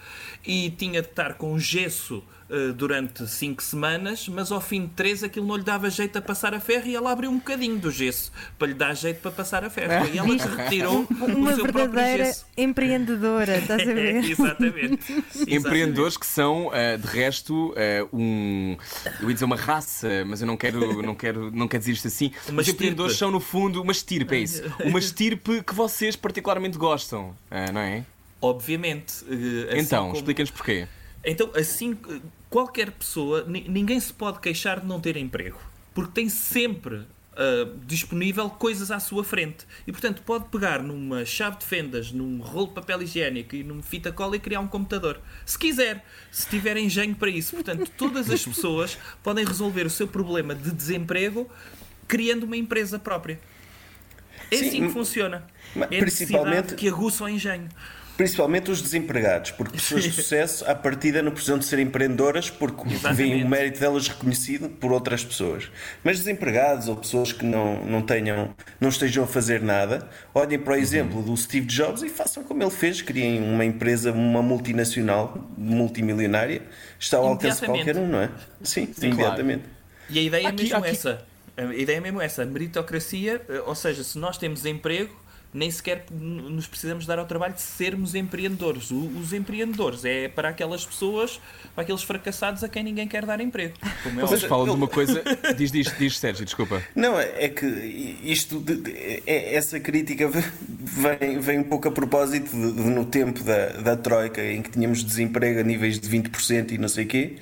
e tinha de estar com gesso uh, durante cinco semanas, mas ao fim de três aquilo não lhe dava jeito a passar a ferro e ela abriu um bocadinho do gesso para lhe dar jeito para passar a ferro. E ela retirou uma o seu verdadeira gesso. empreendedora, estás a ver? Exatamente. Empreendedores que são, uh, de resto, uh, um. Eu ia dizer uma raça, mas eu não quero, não quero, não quero dizer isto assim. Uma Os empreendedores são, no fundo, uma estirpe, é isso. Uma estirpe que vocês particularmente gostam, não é? Obviamente. Assim então, como... explica-nos porquê. Então, assim, qualquer pessoa, ninguém se pode queixar de não ter emprego, porque tem sempre Uh, disponível coisas à sua frente. E portanto pode pegar numa chave de fendas, num rolo de papel higiênico e numa fita cola e criar um computador. Se quiser, se tiver engenho para isso. Portanto, todas as pessoas podem resolver o seu problema de desemprego criando uma empresa própria. É Sim, assim que funciona. É principalmente que aguça o engenho. Principalmente os desempregados, porque pessoas de sucesso, à partida, não precisam de ser empreendedoras porque vem o mérito delas reconhecido por outras pessoas. Mas desempregados ou pessoas que não, não, tenham, não estejam a fazer nada, olhem para o uhum. exemplo do Steve Jobs e façam como ele fez, criem uma empresa, uma multinacional, multimilionária, está ao alcance de qualquer um, não é? Sim, Sim imediatamente. Claro. E a ideia aqui, é mesmo aqui... essa. A ideia é mesmo essa, meritocracia, eh, ou seja, se nós temos emprego, nem sequer nos precisamos dar ao trabalho de sermos empreendedores. os empreendedores é para aquelas pessoas, para aqueles fracassados a quem ninguém quer dar emprego. Como é Vocês falam de uma coisa. Diz, diz, diz, Sérgio, desculpa. Não, é, é que isto, é, essa crítica vem, vem um pouco a propósito de, de, no tempo da, da Troika, em que tínhamos desemprego a níveis de 20% e não sei o quê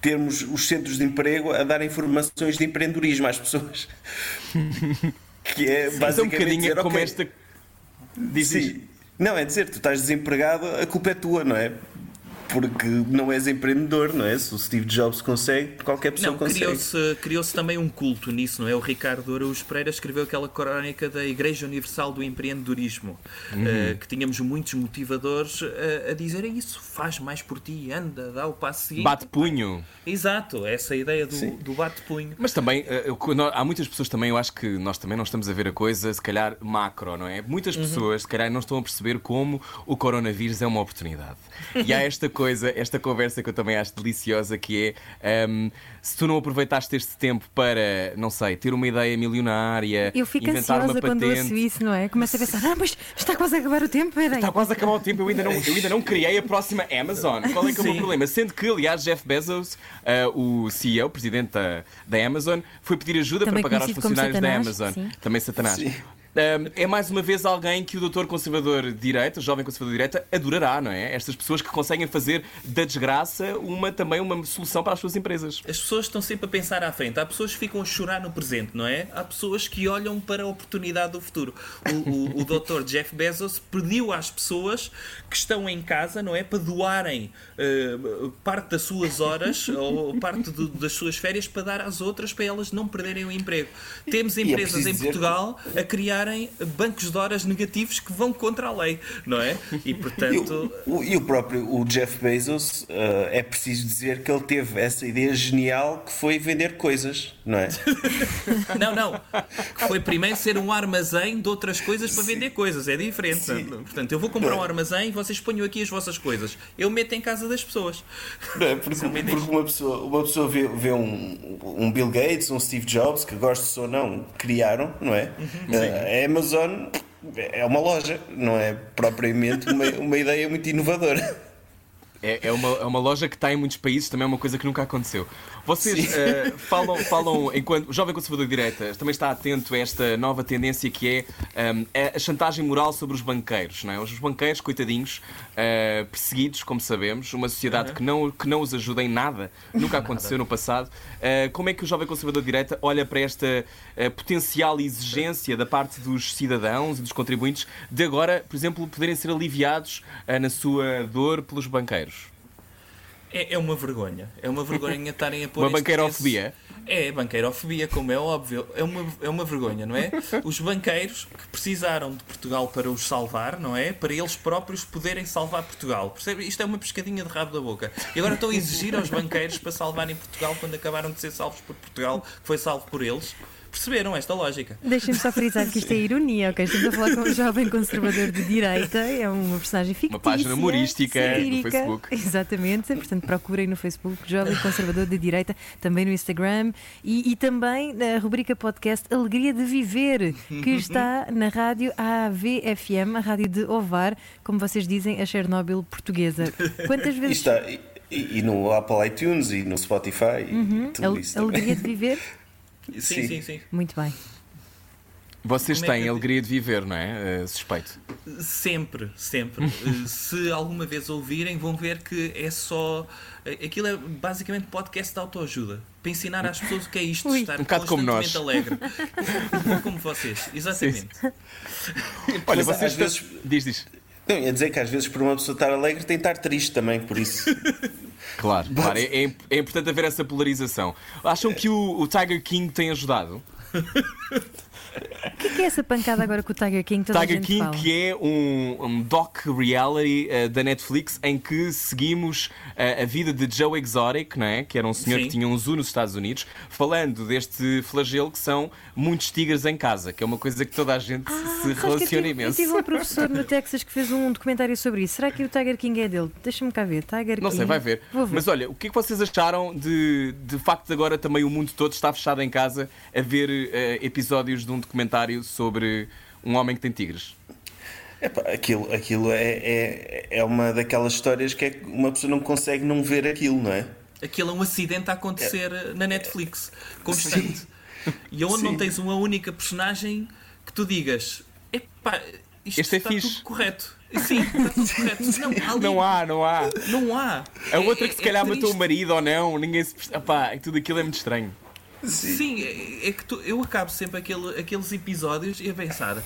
termos os centros de emprego a dar informações de empreendedorismo às pessoas. que é basicamente. um bocadinho dizer, como okay, esta Diz, Sim. Não, é dizer, tu estás desempregado, a culpa é tua, não é? Porque não és empreendedor, não é? Se o Steve Jobs consegue, qualquer pessoa Não, consegue. criou-se criou também um culto nisso, não é? O Ricardo Araújo Pereira escreveu aquela crónica da Igreja Universal do Empreendedorismo, Uhum. eh, que tínhamos muitos motivadores eh, a dizer isso, faz mais por ti, anda, dá o passo seguinte. Bate punho. Exato, essa é a ideia do, do bate-punho. Mas também, eh, eu- há muitas pessoas também, eu acho que nós também não estamos a ver a coisa, se calhar, macro, não é? Muitas pessoas, se calhar, não estão a perceber como o coronavírus é uma oportunidade. E há esta coisa, esta conversa que eu também acho deliciosa, que é ehm, se tu não aproveitaste este tempo para, não sei, ter uma ideia milionária, Eu fico inventar ansiosa uma quando patente. ouço isso, não é? Começo a pensar, ah, mas está quase a acabar o tempo, peraí. Está quase a acabar o tempo, eu ainda não, eu ainda não criei a próxima Amazon. Qual é que é o meu problema? Sendo que, aliás, Jeff Bezos, ah, o CEO, presidente da, da Amazon, foi pedir ajuda Também para pagar aos funcionários da Amazon. sim. Também Satanás. Sim. É mais uma vez alguém que o doutor conservador de direita, o jovem conservador de direita, adorará, não é? Estas pessoas que conseguem fazer da desgraça uma, também uma solução para as suas empresas. As pessoas estão sempre a pensar à frente. Há pessoas que ficam a chorar no presente, não é? Há pessoas que olham para a oportunidade do futuro. O, o, o Dr. Jeff Bezos pediu às pessoas que estão em casa, não é? Para doarem eh, parte das suas horas ou parte do- das suas férias para dar às outras para elas não perderem o emprego. Temos é empresas em Portugal a criarem bancos de horas negativos que vão contra a lei, não é? E E portanto. o, o- e o próprio o Jeff Bezos, eh, é preciso dizer que ele teve essa ideia genial que foi vender coisas, não é? Não, não. Que foi primeiro ser um armazém de outras coisas para vender coisas. É diferente. Sim. Portanto, eu vou comprar um armazém e vocês ponham aqui as vossas coisas. Eu meto em casa das pessoas. Não é? Porque, porque uma pessoa, uma pessoa vê, vê um, um Bill Gates, um Steve Jobs, que gostes ou não, criaram, não é? Eh, a Amazon é uma loja, não é propriamente uma, uma ideia muito inovadora. É, é uma, é uma loja que está em muitos países, também é uma coisa que nunca aconteceu. Vocês eh, falam, falam, enquanto o jovem conservador de direita também está atento a esta nova tendência que é ehm, a chantagem moral sobre os banqueiros. Não é? Os banqueiros, coitadinhos, eh, perseguidos, como sabemos, uma sociedade que, não, que não os ajuda em nada, nunca aconteceu no passado. Eh, como é que o jovem conservador de direita olha para esta eh, potencial exigência da parte dos cidadãos e dos contribuintes de agora, por exemplo, poderem ser aliviados eh, na sua dor pelos banqueiros? É, é uma vergonha. É uma vergonha estarem a pôr. Uma banqueirofobia? É, banqueirofobia, como é óbvio. É uma, é uma vergonha, não é? Os banqueiros que precisaram de Portugal para os salvar, não é? Para eles próprios poderem salvar Portugal. Percebe? Isto é uma pescadinha de rabo da boca. E agora estão a exigir aos banqueiros para salvarem Portugal quando acabaram de ser salvos por Portugal, que foi salvo por eles. Perceberam esta lógica? Deixem-me só frisar que isto é ironia, ok? Estamos a falar com um jovem conservador de direita, é uma personagem fictícia. página humorística no satírica. Facebook. Exatamente, portanto procurem no Facebook Jovem Conservador de Direita, também no Instagram e, e também na rubrica podcast Alegria de Viver, que está na rádio AVFM, a rádio de Ovar, como vocês dizem, a Chernobyl portuguesa. Quantas E, vezes. está, e, e no Apple iTunes e no Spotify e tudo Al- isso. também. Alegria de Viver? Sim, Sim. sim, sim. Muito bem. Vocês Como é têm que eu- alegria de viver, não é? Eh, suspeito. Sempre, sempre. Eh, Se alguma vez ouvirem, vão ver que é só. eh, Aquilo é basicamente podcast de autoajuda. Para ensinar às pessoas o que é isto de estar Um bocado como nós. alegre. como vocês, exatamente. Olha, Mas, vocês. às vezes- Diz, diz. Não, ia dizer que às vezes, para uma pessoa estar alegre, tem de estar triste também, por isso. Claro, claro. É, é- é importante haver essa polarização. Acham que o, o Tiger King tem ajudado? O que é, que é essa pancada agora com o Tiger King? Toda a Tiger gente King, fala. que é um, um doc reality eh, da Netflix em que seguimos eh, a vida de Joe Exotic, não é? que era um senhor Sim. que tinha um zoo nos Estados Unidos, falando deste flagelo que são muitos tigres em casa, que é uma coisa que toda a gente se Sabes que eu relaciona tive- imenso. Eu tive um professor no Texas que fez um documentário sobre isso. Será que o Tiger King é dele? Deixa-me cá ver. Tiger Não King. sei, vai ver. Ver. Mas olha, o que é que vocês acharam de, de facto de agora também o mundo todo está fechado em casa a ver eh, episódios de um documentário sobre um homem que tem tigres? Epá, aquilo aquilo é, é, é uma daquelas histórias que é que uma pessoa não consegue não ver aquilo, não é? Aquilo é um acidente a acontecer na Netflix, constante. E onde não Sim. tens uma única personagem que tu digas: epá, isto Este é está fixe." tudo correto. Sim, está tudo correto. Não, ali- Não há, não há. Não há. A outra que se É- é calhar matou o marido ou não, ninguém se percebe. Epá, tudo aquilo é muito estranho. Sim, é, é que tu- eu acabo sempre aquele, aqueles episódios e a pensar: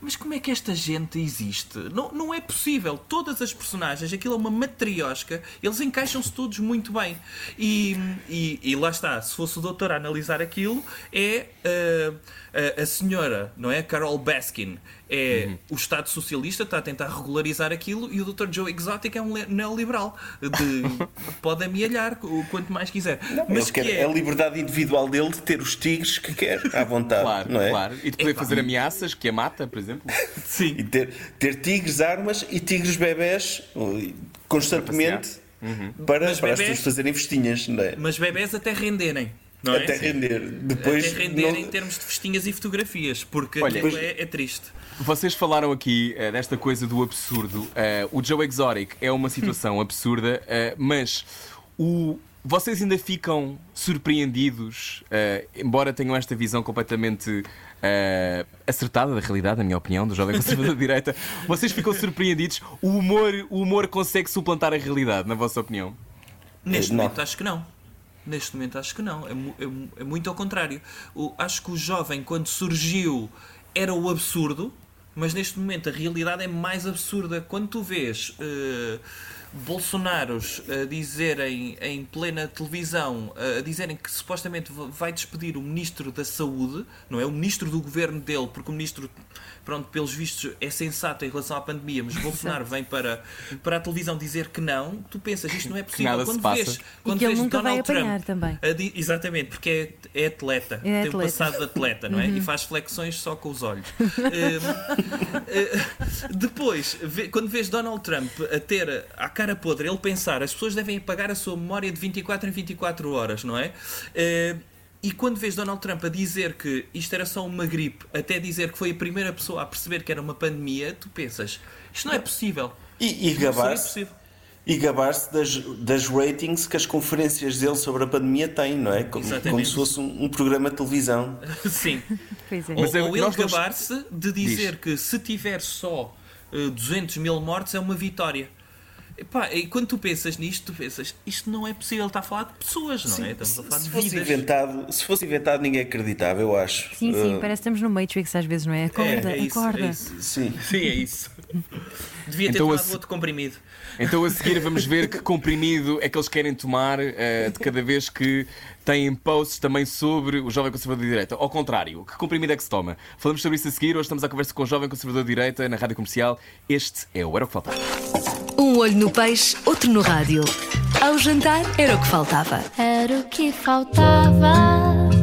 mas como é que esta gente existe? Não, não é possível. Todas as personagens, aquilo é uma matriosca, eles encaixam-se todos muito bem. E, e, e, lá está, se fosse o doutor a analisar aquilo, é uh, a, a senhora, não é? Carol Baskin, é uhum. o Estado Socialista está a tentar regularizar aquilo e o Dr. Joe Exotic é um neoliberal. De, pode amealhar quanto mais quiser. Não, mas que é... a liberdade individual dele de ter os tigres que quer à vontade. Claro, não é? claro. E de poder é, fazer ameaças que a mata, por exemplo. Sim. E ter, ter tigres, armas e tigres bebés constantemente uhum. para, para, para as pessoas fazerem festinhas. Não é? Mas bebés até renderem. Não até é? render. Depois até render não... em termos de festinhas e fotografias, porque Olha, depois... é, é, triste. Vocês falaram aqui uh, desta coisa do absurdo. Uh, o Joe Exotic é uma situação absurda, uh, mas o, vocês ainda ficam surpreendidos, embora tenham esta visão completamente acertada da realidade, na minha opinião, do jovem conservador de direita, vocês ficam surpreendidos? O humor, o humor consegue suplantar a realidade, na vossa opinião? Neste momento, acho que não. Neste momento acho que não. É, é, é muito ao contrário. O, acho que o jovem, quando surgiu, era o absurdo, mas neste momento a realidade é mais absurda. Quando tu vês uh, Bolsonaros a dizerem em plena televisão, a dizerem que supostamente vai despedir o Ministro da Saúde, não é? O Ministro do governo dele, porque o Ministro pronto, pelos vistos é sensato em relação à pandemia, mas Bolsonaro vem para, para a televisão dizer que não, tu pensas, isto não é possível. Nada quando se vês, quando e que vês ele nunca Donald vai apanhar Trump, também. Exatamente, porque é, é atleta, é tem atleta. um passado de atleta, não é? Uhum. E faz flexões só com os olhos. uh, depois, vê, quando vês Donald Trump a ter a cara podre, ele pensar, as pessoas devem apagar a sua memória de 24 em 24 horas, não é? Uh, e quando vês Donald Trump a dizer que isto era só uma gripe, até dizer que foi a primeira pessoa a perceber que era uma pandemia, tu pensas, isto não é possível. E, e gabar-se gabar das, das ratings que as conferências dele sobre a pandemia têm, não é? Como, como se fosse um, um, programa de televisão. Sim. Pois é. Ou, Mas, ou ele gabar-se de dizer Diz. que se tiver só uh, eh, 200 mil mortes é uma vitória. Epá, e quando tu pensas nisto, tu pensas, isto não é possível estar a falar de pessoas, não é? Estamos a falar se de fosse vidas. Inventado, se fosse inventado, ninguém acreditava, eu acho. Sim, sim, uh... parece que estamos no Matrix às vezes, não é? Acorda, é, é isso, acorda. É isso. Sim. sim, é isso. Devia ter então, tomado a... outro comprimido. Então a seguir vamos ver que comprimido é que eles querem tomar uh, de cada vez que têm posts também sobre o jovem conservador de direita. Ao contrário, que comprimido é que se toma? Falamos sobre isso a seguir. Hoje estamos à conversa com o jovem conservador de direita na rádio comercial. Este é o Era o que Faltava. Um olho no peixe, outro no rádio. Ao jantar era o que faltava. Era o que faltava.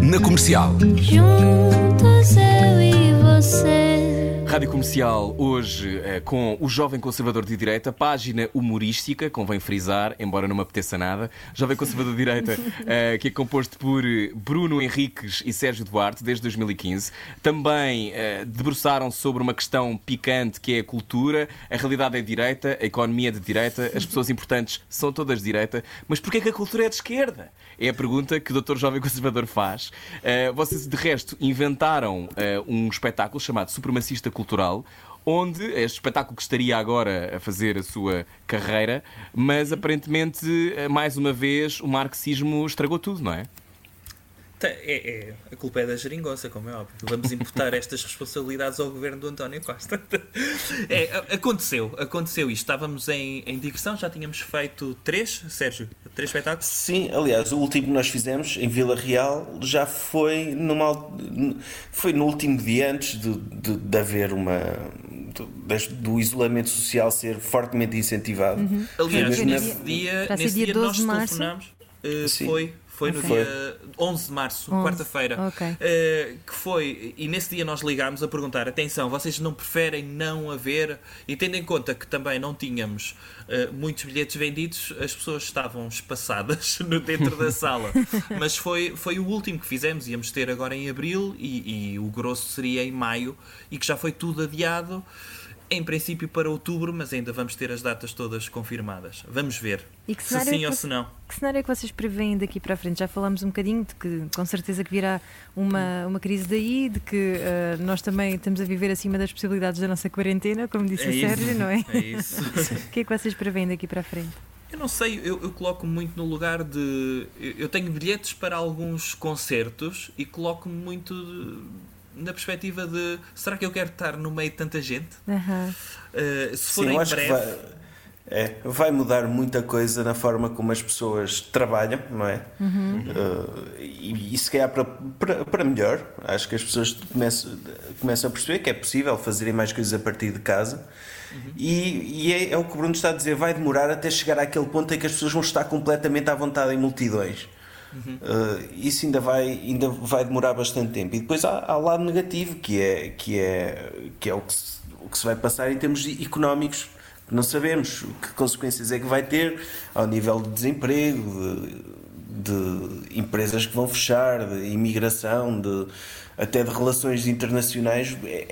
Na comercial. Juntos eu e você. Rádio Comercial, hoje eh, com o Jovem Conservador de Direita, página humorística, convém frisar, embora não me apeteça nada. Jovem Conservador de Direita, eh, que é composto por Bruno Henriques e Sérgio Duarte, desde 2015. Também eh, debruçaram sobre uma questão picante que é a cultura. A realidade é de direita, a economia é de direita, as pessoas importantes são todas de direita. Mas porquê que a cultura é de esquerda? É a pergunta que o Dr. Jovem Conservador faz. Vocês, de resto, inventaram um espetáculo chamado Supremacista cultural, onde este espetáculo que estaria agora a fazer a sua carreira, mas aparentemente, mais uma vez, o marxismo estragou tudo, não é? É, é, a culpa é da geringonça, como é óbvio. Vamos imputar estas responsabilidades ao governo do António Costa. É, aconteceu, aconteceu isto. Estávamos em, em digressão, já tínhamos feito três, Sérgio, três espetáculos? Sim, aliás, o último que nós fizemos em Vila Real já foi, numa, foi no último dia antes de, de, de haver uma. do isolamento social ser fortemente incentivado. Uhum. Aliás, nesse dia, nesse dia, dia nós telefonámos. Uh, foi foi no okay. dia 11 de março, quarta-feira. Okay. Uh, que foi, e nesse dia nós ligámos a perguntar: atenção, vocês não preferem não haver? E tendo em conta que também não tínhamos uh, muitos bilhetes vendidos, as pessoas estavam espaçadas no dentro da sala. Mas foi, foi o último que fizemos, íamos ter agora em abril e, e o grosso seria em maio, e que já foi tudo adiado em princípio para outubro, mas ainda vamos ter as datas todas confirmadas. Vamos ver se é sim ou se não. Que cenário é que vocês preveem daqui para a frente? Já falamos um bocadinho de que com certeza que virá uma, uma crise daí, de que uh, nós também estamos a viver acima das possibilidades da nossa quarentena, como disse é o Sérgio, não é? É isso. o que é que vocês preveem daqui para a frente? Eu não sei, eu, eu coloco muito no lugar de. Eu tenho bilhetes para alguns concertos e coloco-me muito. De, na perspectiva de será que eu quero estar no meio de tanta gente? Aham. Uh, se for Sim, em acho que breve. vai, é, vai mudar muita coisa na forma como as pessoas trabalham, não é? Uh, e, e se calhar para, para, para melhor. Acho que as pessoas começam, começam a perceber que é possível fazerem mais coisas a partir de casa. E, e é, é o que o Bruno está a dizer, vai demorar até chegar àquele ponto em que as pessoas vão estar completamente à vontade em multidões. Uh, isso ainda vai, ainda vai demorar bastante tempo. E depois há, há o lado negativo, que é, que é, que é o, que se, o que se vai passar em termos económicos. Não sabemos que consequências é que vai ter ao nível de desemprego, de, de empresas que vão fechar, de imigração, de, até de relações internacionais. É,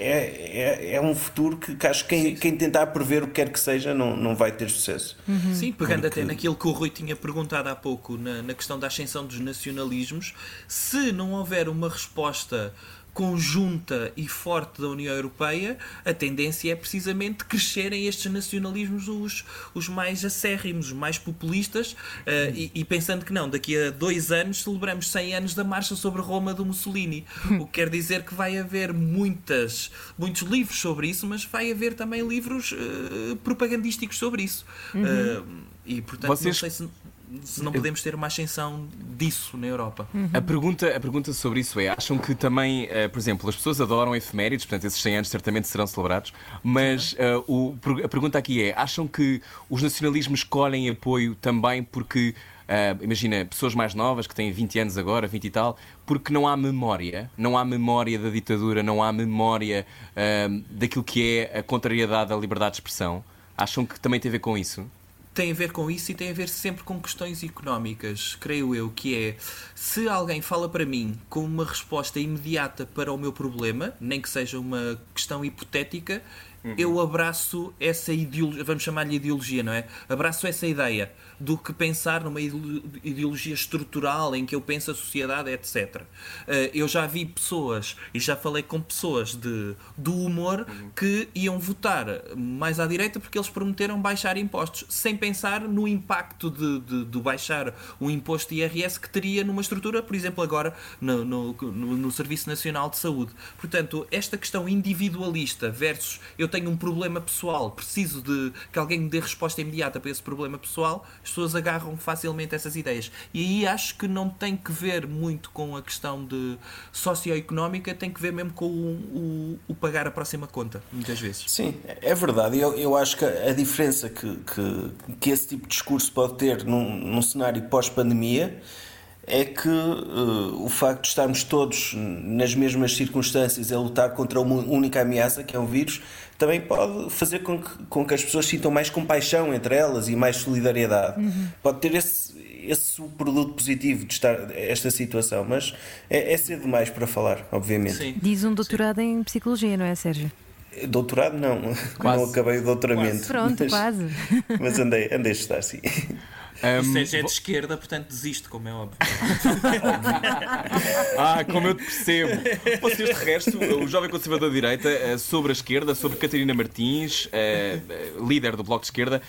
é, é um futuro que, que acho que quem, quem tentar prever o que quer que seja não, não vai ter sucesso. Sim, pegando Porque- até naquilo que o Rui tinha perguntado há pouco, na, na questão da ascensão dos nacionalismos, se não houver uma resposta conjunta e forte da União Europeia, a tendência é precisamente crescerem estes nacionalismos os, os mais acérrimos, os mais populistas, eh, e, e pensando que não, daqui a dois anos celebramos 100 anos da marcha sobre Roma do Mussolini, o que quer dizer que vai haver muitas, muitos livros sobre isso, mas vai haver também livros eh, propagandísticos sobre isso. Eh, e portanto, Vocês- não sei se, se não podemos ter uma ascensão disso na Europa. A pergunta, a pergunta sobre isso é: acham que também, eh, por exemplo, as pessoas adoram efemérides, portanto, esses 100 anos certamente serão celebrados, mas eh, o- a pergunta aqui é: acham que os nacionalismos escolhem apoio também porque, eh, imagina, pessoas mais novas que têm 20 anos agora, 20 e tal, porque não há memória, não há memória da ditadura, não há memória daquilo que é a contrariedade à liberdade de expressão? Acham que também tem a ver com isso? Tem a ver com isso e tem a ver sempre com questões económicas, creio eu, que é se alguém fala para mim com uma resposta imediata para o meu problema, nem que seja uma questão hipotética, eu abraço essa ideologia, vamos chamar-lhe ideologia, não é? Abraço essa ideia do que pensar numa ideo- ideologia estrutural em que eu penso a sociedade, etc. Eh, Eu já vi pessoas e já falei com pessoas de, do humor que iam votar mais à direita porque eles prometeram baixar impostos, sem pensar no impacto de, de, de baixar o imposto de IRS que teria numa estrutura, por exemplo, agora no, no, no- no Serviço Nacional de Saúde. Portanto, esta questão individualista versus eu tenho um problema pessoal, preciso de que alguém me dê resposta imediata para esse problema pessoal, as pessoas agarram facilmente essas ideias. E aí acho que não tem que ver muito com a questão de socioeconómica, tem que ver mesmo com o, o- o pagar a próxima conta, muitas vezes. Sim, é verdade. Eu, eu acho que a diferença que, que, que esse tipo de discurso pode ter num, num cenário pós-pandemia é que eh, o facto de estarmos todos nas mesmas circunstâncias a lutar contra uma única ameaça, que é o vírus, também pode fazer com que, com que as pessoas sintam mais compaixão entre elas e mais solidariedade. Pode ter esse, esse produto positivo de estar esta situação, mas é, é cedo demais para falar, obviamente. Sim. Diz um doutorado em psicologia, não é, Sérgio? Doutorado não, Quase. não acabei o doutoramento. Pronto, mas, quase. mas andei, andei a estudar, sim. Um, Sérgio é de esquerda, portanto desiste, como é óbvio. Ah, como eu te percebo. Vocês, de resto, o jovem conservador de direita, eh, sobre a esquerda, sobre Catarina Martins, eh, eh, líder do Bloco de Esquerda,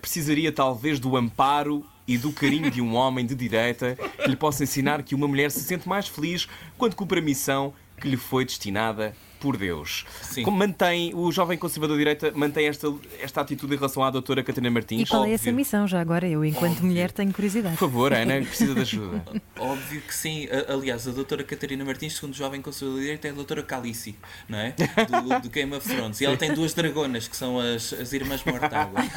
precisaria talvez do amparo e do carinho de um homem de direita que lhe possa ensinar que uma mulher se sente mais feliz quando cumpre a missão que lhe foi destinada por Deus. Sim. Como mantém, o jovem conservador de direita mantém esta, esta atitude em relação à doutora Catarina Martins? E qual é essa missão já agora? Eu, enquanto Óbvio. mulher, tenho curiosidade. Por favor, Ana, precisa de ajuda. Óbvio que sim. Aliás, a doutora Catarina Martins, segundo o jovem conselheiro de direito, é a doutora Calice, não é? Do, do Game of Thrones. E ela tem duas dragonas, que são as, as irmãs Mortágua.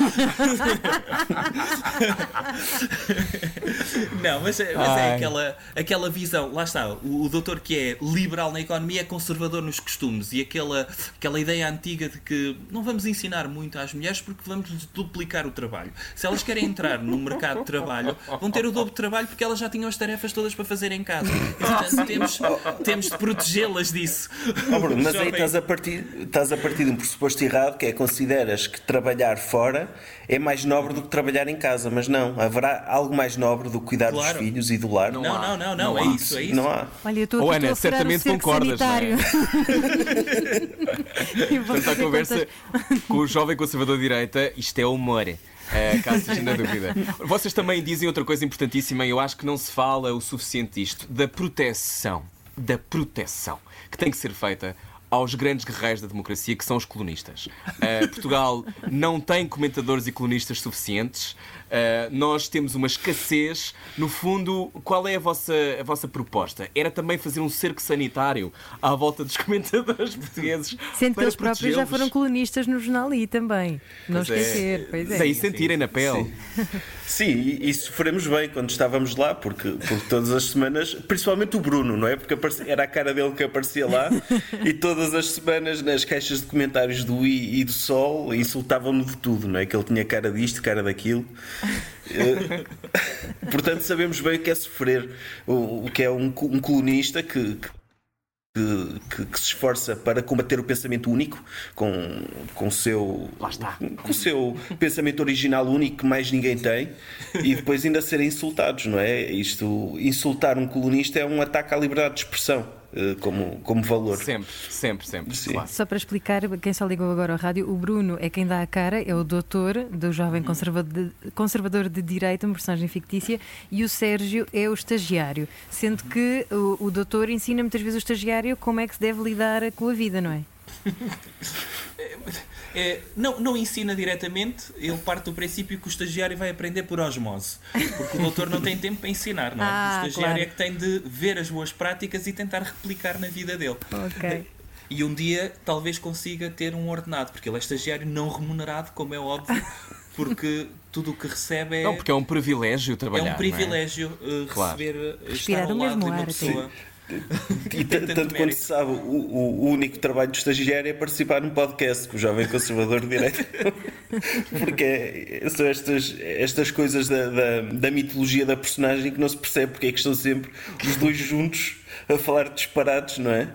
Não, mas, é- mas é aquela, aquela visão. Lá está, o, o doutor que é liberal na economia é conservador nos costumes. E aquela, aquela ideia antiga de que não vamos ensinar muito às mulheres porque vamos duplicar o trabalho. Se elas querem entrar no mercado de trabalho, vão ter o dobro de trabalho porque elas já tinham as tarefas todas para fazer em casa. E, portanto, temos, temos de protegê-las disso. Oh, Bruno, mas aí estás a, partir, estás a partir de um pressuposto errado que é consideras que trabalhar fora é mais nobre do que trabalhar em casa, mas não, haverá algo mais nobre do que cuidar Claro. dos filhos e do lar. Não, não, não, não, Não é há. isso, é isso. Não há. Olha, eu estou Oh, Ana, a furar certamente concordas, não é? Portanto, a conversa contas. com o jovem conservador de direita, isto é humor. eh, caso esteja na dúvida. Vocês também dizem outra coisa importantíssima, e eu acho que não se fala o suficiente disto, da proteção. Da proteção. que tem que ser feita aos grandes guerreiros da democracia, que são os colunistas. Uh, Portugal não tem comentadores e colunistas suficientes. Uh, nós temos uma escassez. No fundo, qual é a vossa, a vossa proposta? Era também fazer um cerco sanitário à volta dos comentadores portugueses. Sendo que eles próprios já foram colonistas no jornal I também. Não Pois é. esquecer. Pois é. Sem sentirem na pele. Sim, e, e sofremos bem quando estávamos lá, porque, porque todas as semanas, principalmente o Bruno, não é? Porque era a cara dele que aparecia lá, e todas as semanas nas caixas de comentários do I e do Sol insultavam-no de tudo, não é? Que ele tinha cara disto, cara daquilo. Eh, Portanto, sabemos bem o que é sofrer, o, o que é um, um colunista que- que que, que- que se esforça para combater o pensamento único com, com, o seu, com seu pensamento original único que mais ninguém tem e depois ainda serem insultados, não é? Isto, insultar um colunista é um ataque à liberdade de expressão como, como valor. Sempre, sempre, sempre. Sim. Claro. Só para explicar, quem só ligou agora ao rádio, o Bruno é quem dá a cara, é o doutor do jovem conservador de, conservador de direita, uma personagem fictícia, e o Sérgio é o estagiário. Sendo que o, o doutor ensina muitas vezes o estagiário como é que se deve lidar com a vida, não é? É, não, não ensina diretamente, ele parte do princípio que o estagiário vai aprender por osmose. Porque o doutor não tem tempo para ensinar, não é? Ah, o estagiário claro. é que tem de ver as boas práticas e tentar replicar na vida dele. Ok. E um dia talvez consiga ter um ordenado, porque ele é estagiário não remunerado, como é óbvio, porque tudo o que recebe é, Não, porque é um privilégio é trabalhar. um não é? privilégio Claro. receber, Respirar estar ao lado de uma pessoa. E tanto quanto se sabe, o, o- único trabalho do estagiário é participar num podcast com o jovem conservador de direita. Porque é- são estas, estas coisas da, da, da mitologia da personagem que não se percebe porque é que estão sempre os dois juntos a falar de disparados, não é?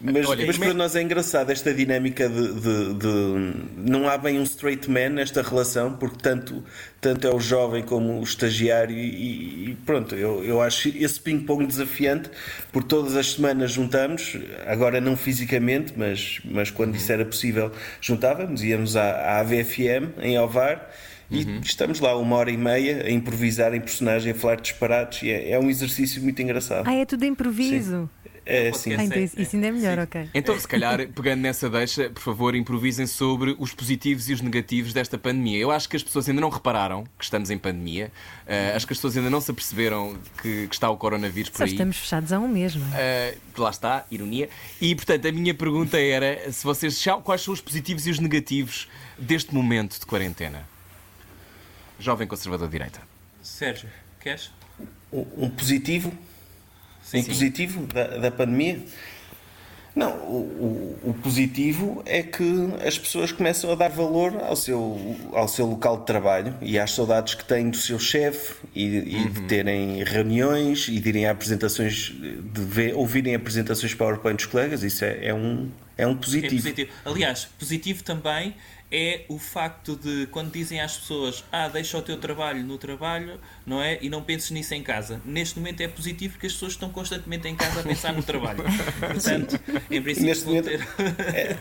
Mas, Olha, mas para nós é engraçado esta dinâmica de, de- de- Não há bem um straight man nesta relação, porque tanto, tanto é o jovem como o estagiário, e, e pronto, eu, eu acho esse ping-pong desafiante, porque todas as semanas juntamos, agora não fisicamente, mas, mas quando isso era possível, juntávamos, íamos à, à AVFM em Ovar. E estamos lá uma hora e meia a improvisar em personagem, a falar de disparados, e é, é um exercício muito engraçado. Ah, é tudo improviso. É, Podcast sim. Ah, então é- isso, ainda é melhor, ok. Então, se calhar, pegando nessa deixa, por favor, improvisem sobre os positivos e os negativos desta pandemia. Eu acho que as pessoas ainda não repararam que estamos em pandemia. Uh, acho que as pessoas ainda não se aperceberam que, que está o coronavírus por Só aí. estamos fechados a um mesmo. Uh, lá está, ironia. E, portanto, a minha pergunta era se vocês quais são os positivos e os negativos deste momento de quarentena? Jovem conservador de direita. Sérgio, queres? Um positivo Sim, positivo da, da pandemia? Não, o, o- positivo é que as pessoas começam a dar valor ao seu, ao seu local de trabalho e às saudades que têm do seu chefe e, e de terem reuniões e de irem a apresentações, de ver, ouvirem apresentações PowerPoint dos colegas. Isso é, é um, é um É positivo. positivo. Aliás, positivo também é o facto de quando dizem às pessoas ah, deixa o teu trabalho no trabalho, não é? E não penses nisso em casa. Neste momento é positivo porque as pessoas estão constantemente em casa a pensar no trabalho. Portanto, em princípio Neste momento, ter.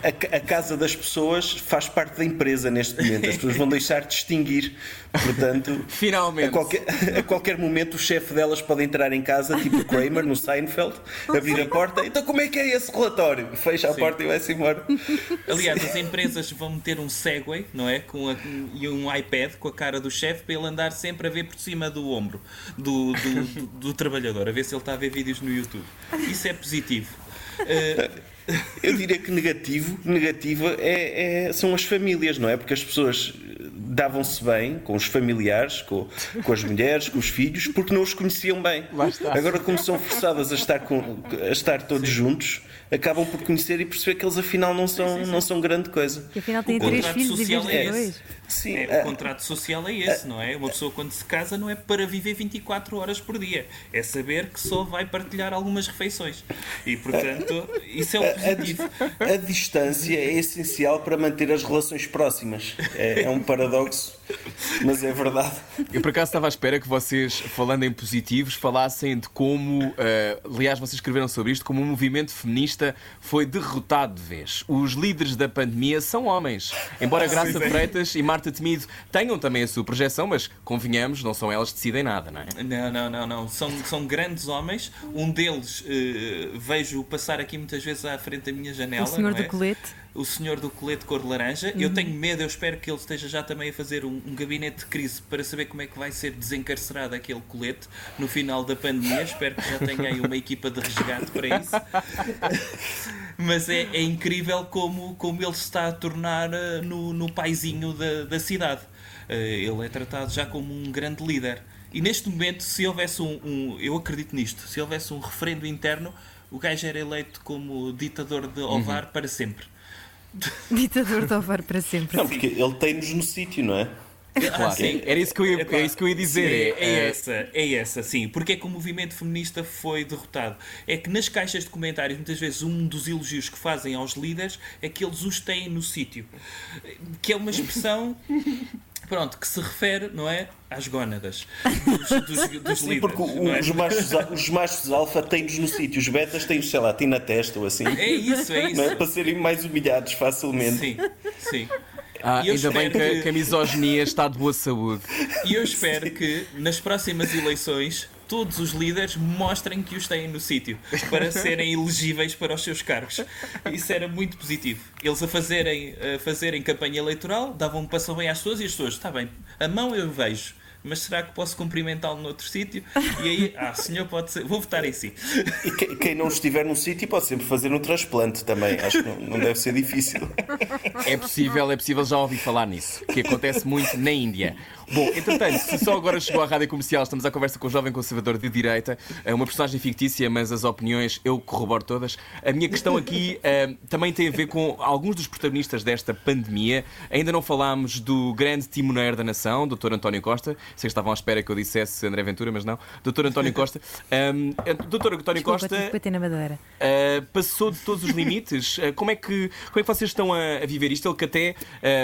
a, a- casa das pessoas faz parte da empresa neste momento. As pessoas vão deixar de distinguir. Portanto, Finalmente. A qualquer, a qualquer momento o chefe delas pode entrar em casa, tipo o Kramer no Seinfeld, abrir a porta. Então como é que é esse relatório? Fecha a Sim. porta e vai-se embora. Aliás, as empresas vão meter um Segway, não é? Com a- e um iPad com a cara do chefe para ele andar sempre a ver por cima do ombro do, do, do- do trabalhador, a ver se ele está a ver vídeos no YouTube. Isso é positivo. Eh, Eu diria que negativo, negativa é, é- são as famílias, não é? Porque as pessoas davam-se bem com os familiares, com, com as mulheres, com os filhos, porque não os conheciam bem. Agora, como são forçadas a estar, com, a estar todos juntos, acabam por conhecer e perceber que eles afinal não são, não são grande coisa. Que afinal tem O três filhos de é dois. Sim, É, a- o contrato social é esse, não é? Uma pessoa quando se casa não é para viver 24 horas por dia. É saber que só vai partilhar algumas refeições. E portanto, isso é o positivo. A distância é essencial para manter as relações próximas. É, é um paradoxo mas é verdade. Eu por acaso estava à espera que vocês, falando em positivos, falassem de como, eh, aliás, vocês escreveram sobre isto, como o movimento feminista foi derrotado de vez. Os líderes da pandemia são homens. Embora Graça Freitas e Marta Temido tenham também a sua projeção, mas convenhamos, não são elas que decidem nada, não é? Não, não, não, não. São, são grandes homens. Um deles eh, vejo passar aqui muitas vezes à frente da minha janela. O senhor não é? do colete. O senhor do colete cor de laranja. Eu tenho medo, eu espero que ele esteja já também a fazer um, um gabinete de crise para saber como é que vai ser desencarcerado aquele colete no final da pandemia. espero que já tenha aí uma equipa de resgate para isso. Mas é, é incrível como, como ele se está a tornar eh, no, no paizinho da, da cidade. Eh, ele é tratado já como um grande líder. E neste momento, se houvesse um, um- Eu acredito nisto. Se houvesse um referendo interno, o gajo era eleito como ditador de Ovar para sempre. Ditador de Ovar para sempre. Não, porque ele tem-nos no sítio, não é? Claro. sim. Era isso que eu ia, é isso que eu ia dizer. sim, é, é, essa, é essa, sim. Porque é que o movimento feminista foi derrotado? É que nas caixas de comentários, muitas vezes, um dos elogios que fazem aos líderes é que eles os têm no sítio. Que é uma expressão. Pronto, que se refere, não é? Às gónadas dos, dos, dos Sim, porque é? os, machos, os machos alfa têm-nos no sítio, os betas têm, sei lá, têm na testa ou assim, É isso, é não é? isso. para serem mais humilhados facilmente. Sim, sim. Ah, E ainda bem que, que- que a misoginia está de boa saúde. E eu espero que nas próximas eleições todos os líderes mostrem que os têm no sítio para serem elegíveis para os seus cargos. Isso era muito positivo. Eles a fazerem, a fazerem campanha eleitoral davam um passo bem às pessoas e as pessoas, está bem, a mão eu vejo. Mas será que posso cumprimentá-lo noutro sítio? E aí, ah, senhor, pode ser. Vou votar em si. E que- quem não estiver num sítio pode sempre fazer um transplante também. Acho que não, não deve ser difícil. É possível, é possível, já ouvi falar nisso, que acontece muito na Índia. Bom, entretanto, se só agora chegou à rádio comercial, estamos à conversa com o jovem conservador de direita, é uma personagem fictícia, mas as opiniões eu corroboro todas. A minha questão aqui eh, também tem a ver com alguns dos protagonistas desta pandemia. Ainda não falámos do grande timoneiro da nação, Dr. António Costa. Sei que estavam à espera que eu dissesse André Ventura, mas não. Dr. António Costa. Um, Dr. António Desculpa, Costa. bater na madeira. Uh, passou de todos os limites. Uh, como, é que, como é que vocês estão a, a viver isto? Ele que até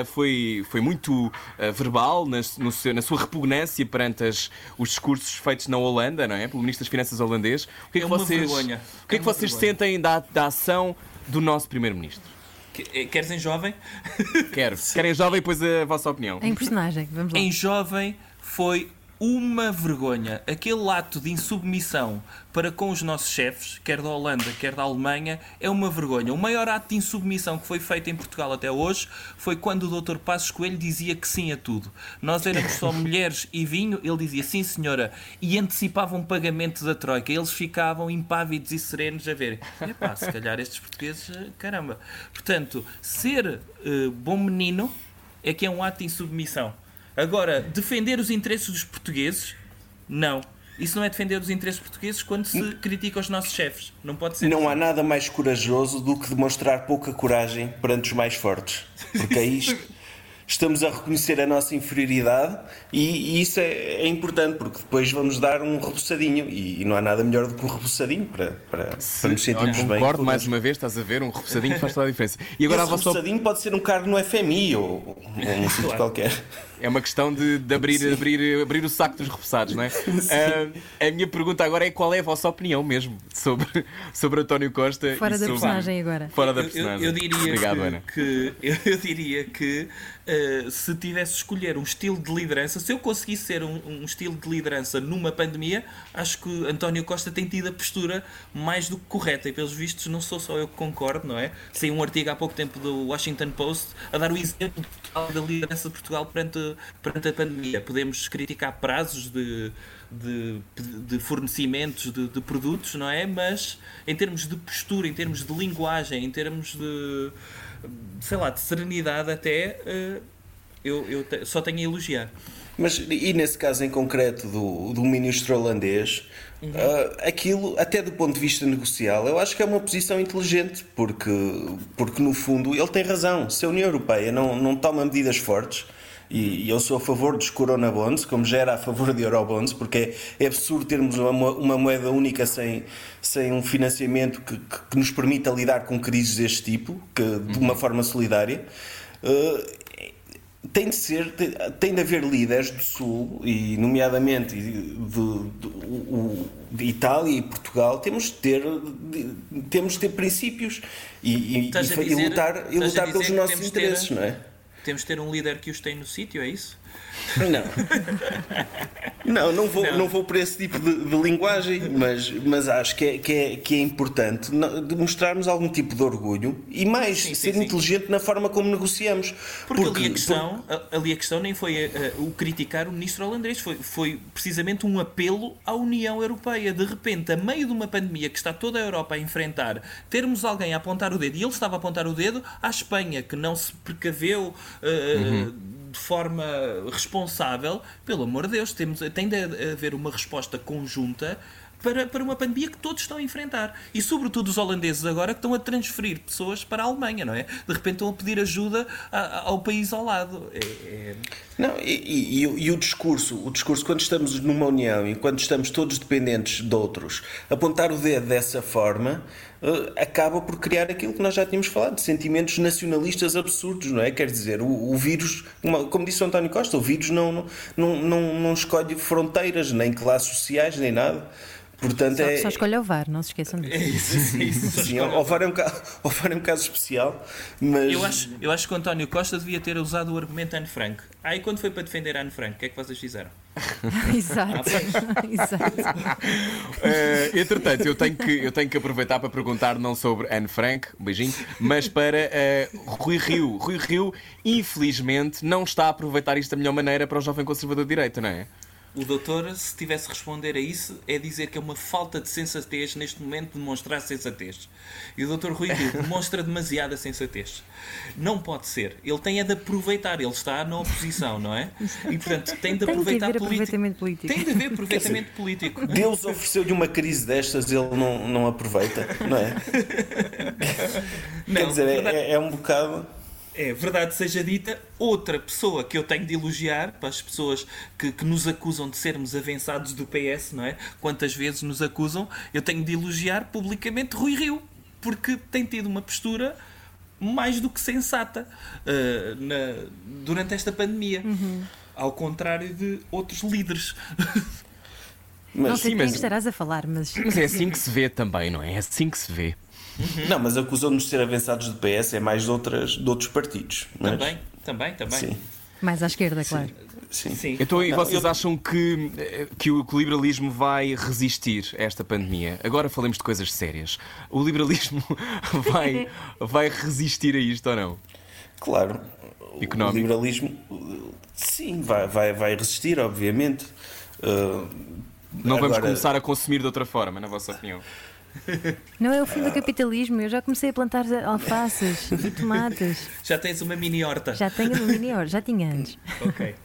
uh, foi, foi muito uh, verbal nas- no seu- na sua repugnância perante as- os discursos feitos na Holanda, não é? Pelo Ministro das Finanças holandês. O que é, É que uma vocês, vergonha. o que é É que uma vocês vergonha. sentem da, da ação do nosso Primeiro-Ministro? Eh, Queres em jovem? Quero. Querem jovem, pois a vossa opinião. Em personagem, vamos lá. Em jovem foi uma vergonha. Aquele ato de insubmissão para com os nossos chefes, quer da Holanda, quer da Alemanha, é uma vergonha. O maior ato de insubmissão que foi feito em Portugal até hoje foi quando o Dr. Passos Coelho dizia que sim a tudo. Nós éramos só mulheres e vinho, ele dizia sim senhora, e antecipava um pagamento da Troika. Eles ficavam impávidos e serenos a ver. Epá, se calhar estes portugueses, eh, caramba. Portanto, ser eh, bom menino é que é um ato de insubmissão. Agora, defender os interesses dos portugueses, não. Isso não é defender os interesses portugueses quando se critica os nossos chefes. Não pode ser. Não há assim. nada mais corajoso do que demonstrar pouca coragem perante os mais fortes. Porque aí est- estamos a reconhecer a nossa inferioridade e, e isso é, é importante, porque depois vamos dar um repousadinho. E, e não há nada melhor do que um repousadinho para, para, para nos Olha, sentirmos bem. concordo mais uma vez, estás a ver, um repousadinho faz toda a diferença. E agora a Esse op- repousadinho pode ser um cargo no FMI ou, ou um sítio qualquer. É uma questão de, de abrir, abrir, abrir o saco dos repousados, não é? Ah, a minha pergunta agora é qual é a vossa opinião mesmo sobre, sobre António Costa Fora e da sobre- personagem agora. Fora da Eu- eu, personagem. eu diria Obrigado, que, Ana. que- eu, eu diria que eh, se tivesse escolher um estilo de liderança, se eu conseguisse ser um, um estilo de liderança numa pandemia, acho que António Costa tem tido a postura mais do que correta. E pelos vistos, não sou só eu que concordo, não é? Saiu um artigo há pouco tempo do Washington Post a dar o exemplo de Portugal, da liderança de Portugal perante, perante a pandemia. Podemos criticar prazos de, de, de fornecimentos de, de produtos, não é? Mas em termos de postura, em termos de linguagem, em termos de sei lá, de serenidade até, eh, eu, eu só tenho a elogiar. Mas e nesse caso em concreto do, do ministro holandês, ah, aquilo, até do ponto de vista negocial, eu acho que é uma posição inteligente, porque, porque no fundo ele tem razão. Se a União Europeia não, não toma medidas fortes, e, e eu sou a favor dos Corona Bonds, como já era a favor de Eurobonds, porque é, é absurdo termos uma, uma moeda única sem, sem um financiamento que, que, que nos permita lidar com crises deste tipo, que, de uma forma solidária. Ah, tem de ser, tem, de haver líderes do Sul, e nomeadamente de, de, de, Itália e Portugal, temos de ter, de- temos de ter princípios e, e- e fa- e dizer- lutar, e lutar dizer pelos nossos de ter- interesses, não é? Temos de ter um líder que os tem no sítio, é isso? Não. Não, não vou, não. Não. vou por esse tipo de, de linguagem, mas, mas acho que é, que é, que é importante mostrarmos algum tipo de orgulho e mais, Sim, sim, ser sim. inteligente na forma como negociamos. Porque, ali, a questão, ali a questão nem foi eh, o criticar o ministro holandês, foi, foi precisamente um apelo à União Europeia. De repente, a meio de uma pandemia que está toda a Europa a enfrentar, termos alguém a apontar o dedo, e ele estava a apontar o dedo à Espanha, que não se precaveu. eh, De forma responsável, pelo amor de Deus, temos, tem de haver uma resposta conjunta para, para uma pandemia que todos estão a enfrentar. E, sobretudo, os holandeses agora que estão a transferir pessoas para a Alemanha, não é? De repente estão a pedir ajuda a- a- ao país ao lado. É- é- Não, e, e- e o- discurso, o discurso quando estamos numa união e quando estamos todos dependentes de outros, apontar o dedo dessa forma eh, acaba por criar aquilo que nós já tínhamos falado, sentimentos nacionalistas absurdos, não é? Quer dizer, o, o vírus, uma- como disse o António Costa, o vírus não, não, não, não, não escolhe fronteiras, nem classes sociais, nem nada. Portanto, Só, é, só escolhe o VAR, não se esqueçam é disso. isso, é isso. Sim, o VAR é um caso, o VAR é um caso especial, mas Eu acho, eu acho que o António Costa devia ter usado o argumento Anne Frank. Ah, e quando foi para defender Anne Frank, o que é que vocês fizeram? Exato. Exato. Eh, entretanto, eu tenho, que, eu tenho que aproveitar para perguntar não sobre Anne Frank, um beijinho, mas para eh, Rui Rio. Rui Rio, infelizmente, não está a aproveitar isto da melhor maneira para o jovem conservador de direita, não é? O doutor, se tivesse de responder a isso, é dizer que é uma falta de sensatez neste momento demonstrar sensatez. E o doutor Rui Rio demonstra demasiada sensatez. Não pode ser. Ele tem é de aproveitar. Ele está na oposição, não é? E, portanto, tem de Tem aproveitar haver político. aproveitamento político. Tem de haver aproveitamento político. Deus ofereceu-lhe uma crise destas, ele não, não aproveita, não é? Quer Não, dizer, é- é, é um bocado. É, verdade seja dita, outra pessoa que eu tenho de elogiar, para as pessoas que, que nos acusam de sermos avançados do PS, não é? Quantas vezes nos acusam, eu tenho de elogiar publicamente Rui Rio, porque tem tido uma postura mais do que sensata ah, na- durante esta pandemia. Ao contrário de outros líderes. Não Mas, sei sim, de quem mas- estarás a falar, mas. Mas é assim que se vê também, não é? É assim que se vê. Não, mas acusam-nos de ser avançados do PS, é mais de, outras, de outros partidos. mas- Também, também, também. Sim, Mais à esquerda, claro. sim. Sim. Então, e vocês acham que, eh, que o que o liberalismo vai resistir a esta pandemia? Agora falemos de coisas sérias. O liberalismo vai, vai resistir a isto ou não? Claro. O- Económico. O liberalismo, sim, vai, vai, vai resistir, obviamente. Uh, Não vamos agora- começar a consumir de outra forma, na vossa opinião? Não é o fim do capitalismo. Eu já comecei a plantar alfaces e tomates. Já tens uma mini horta. Já tenho no mini já tinha antes. Ok.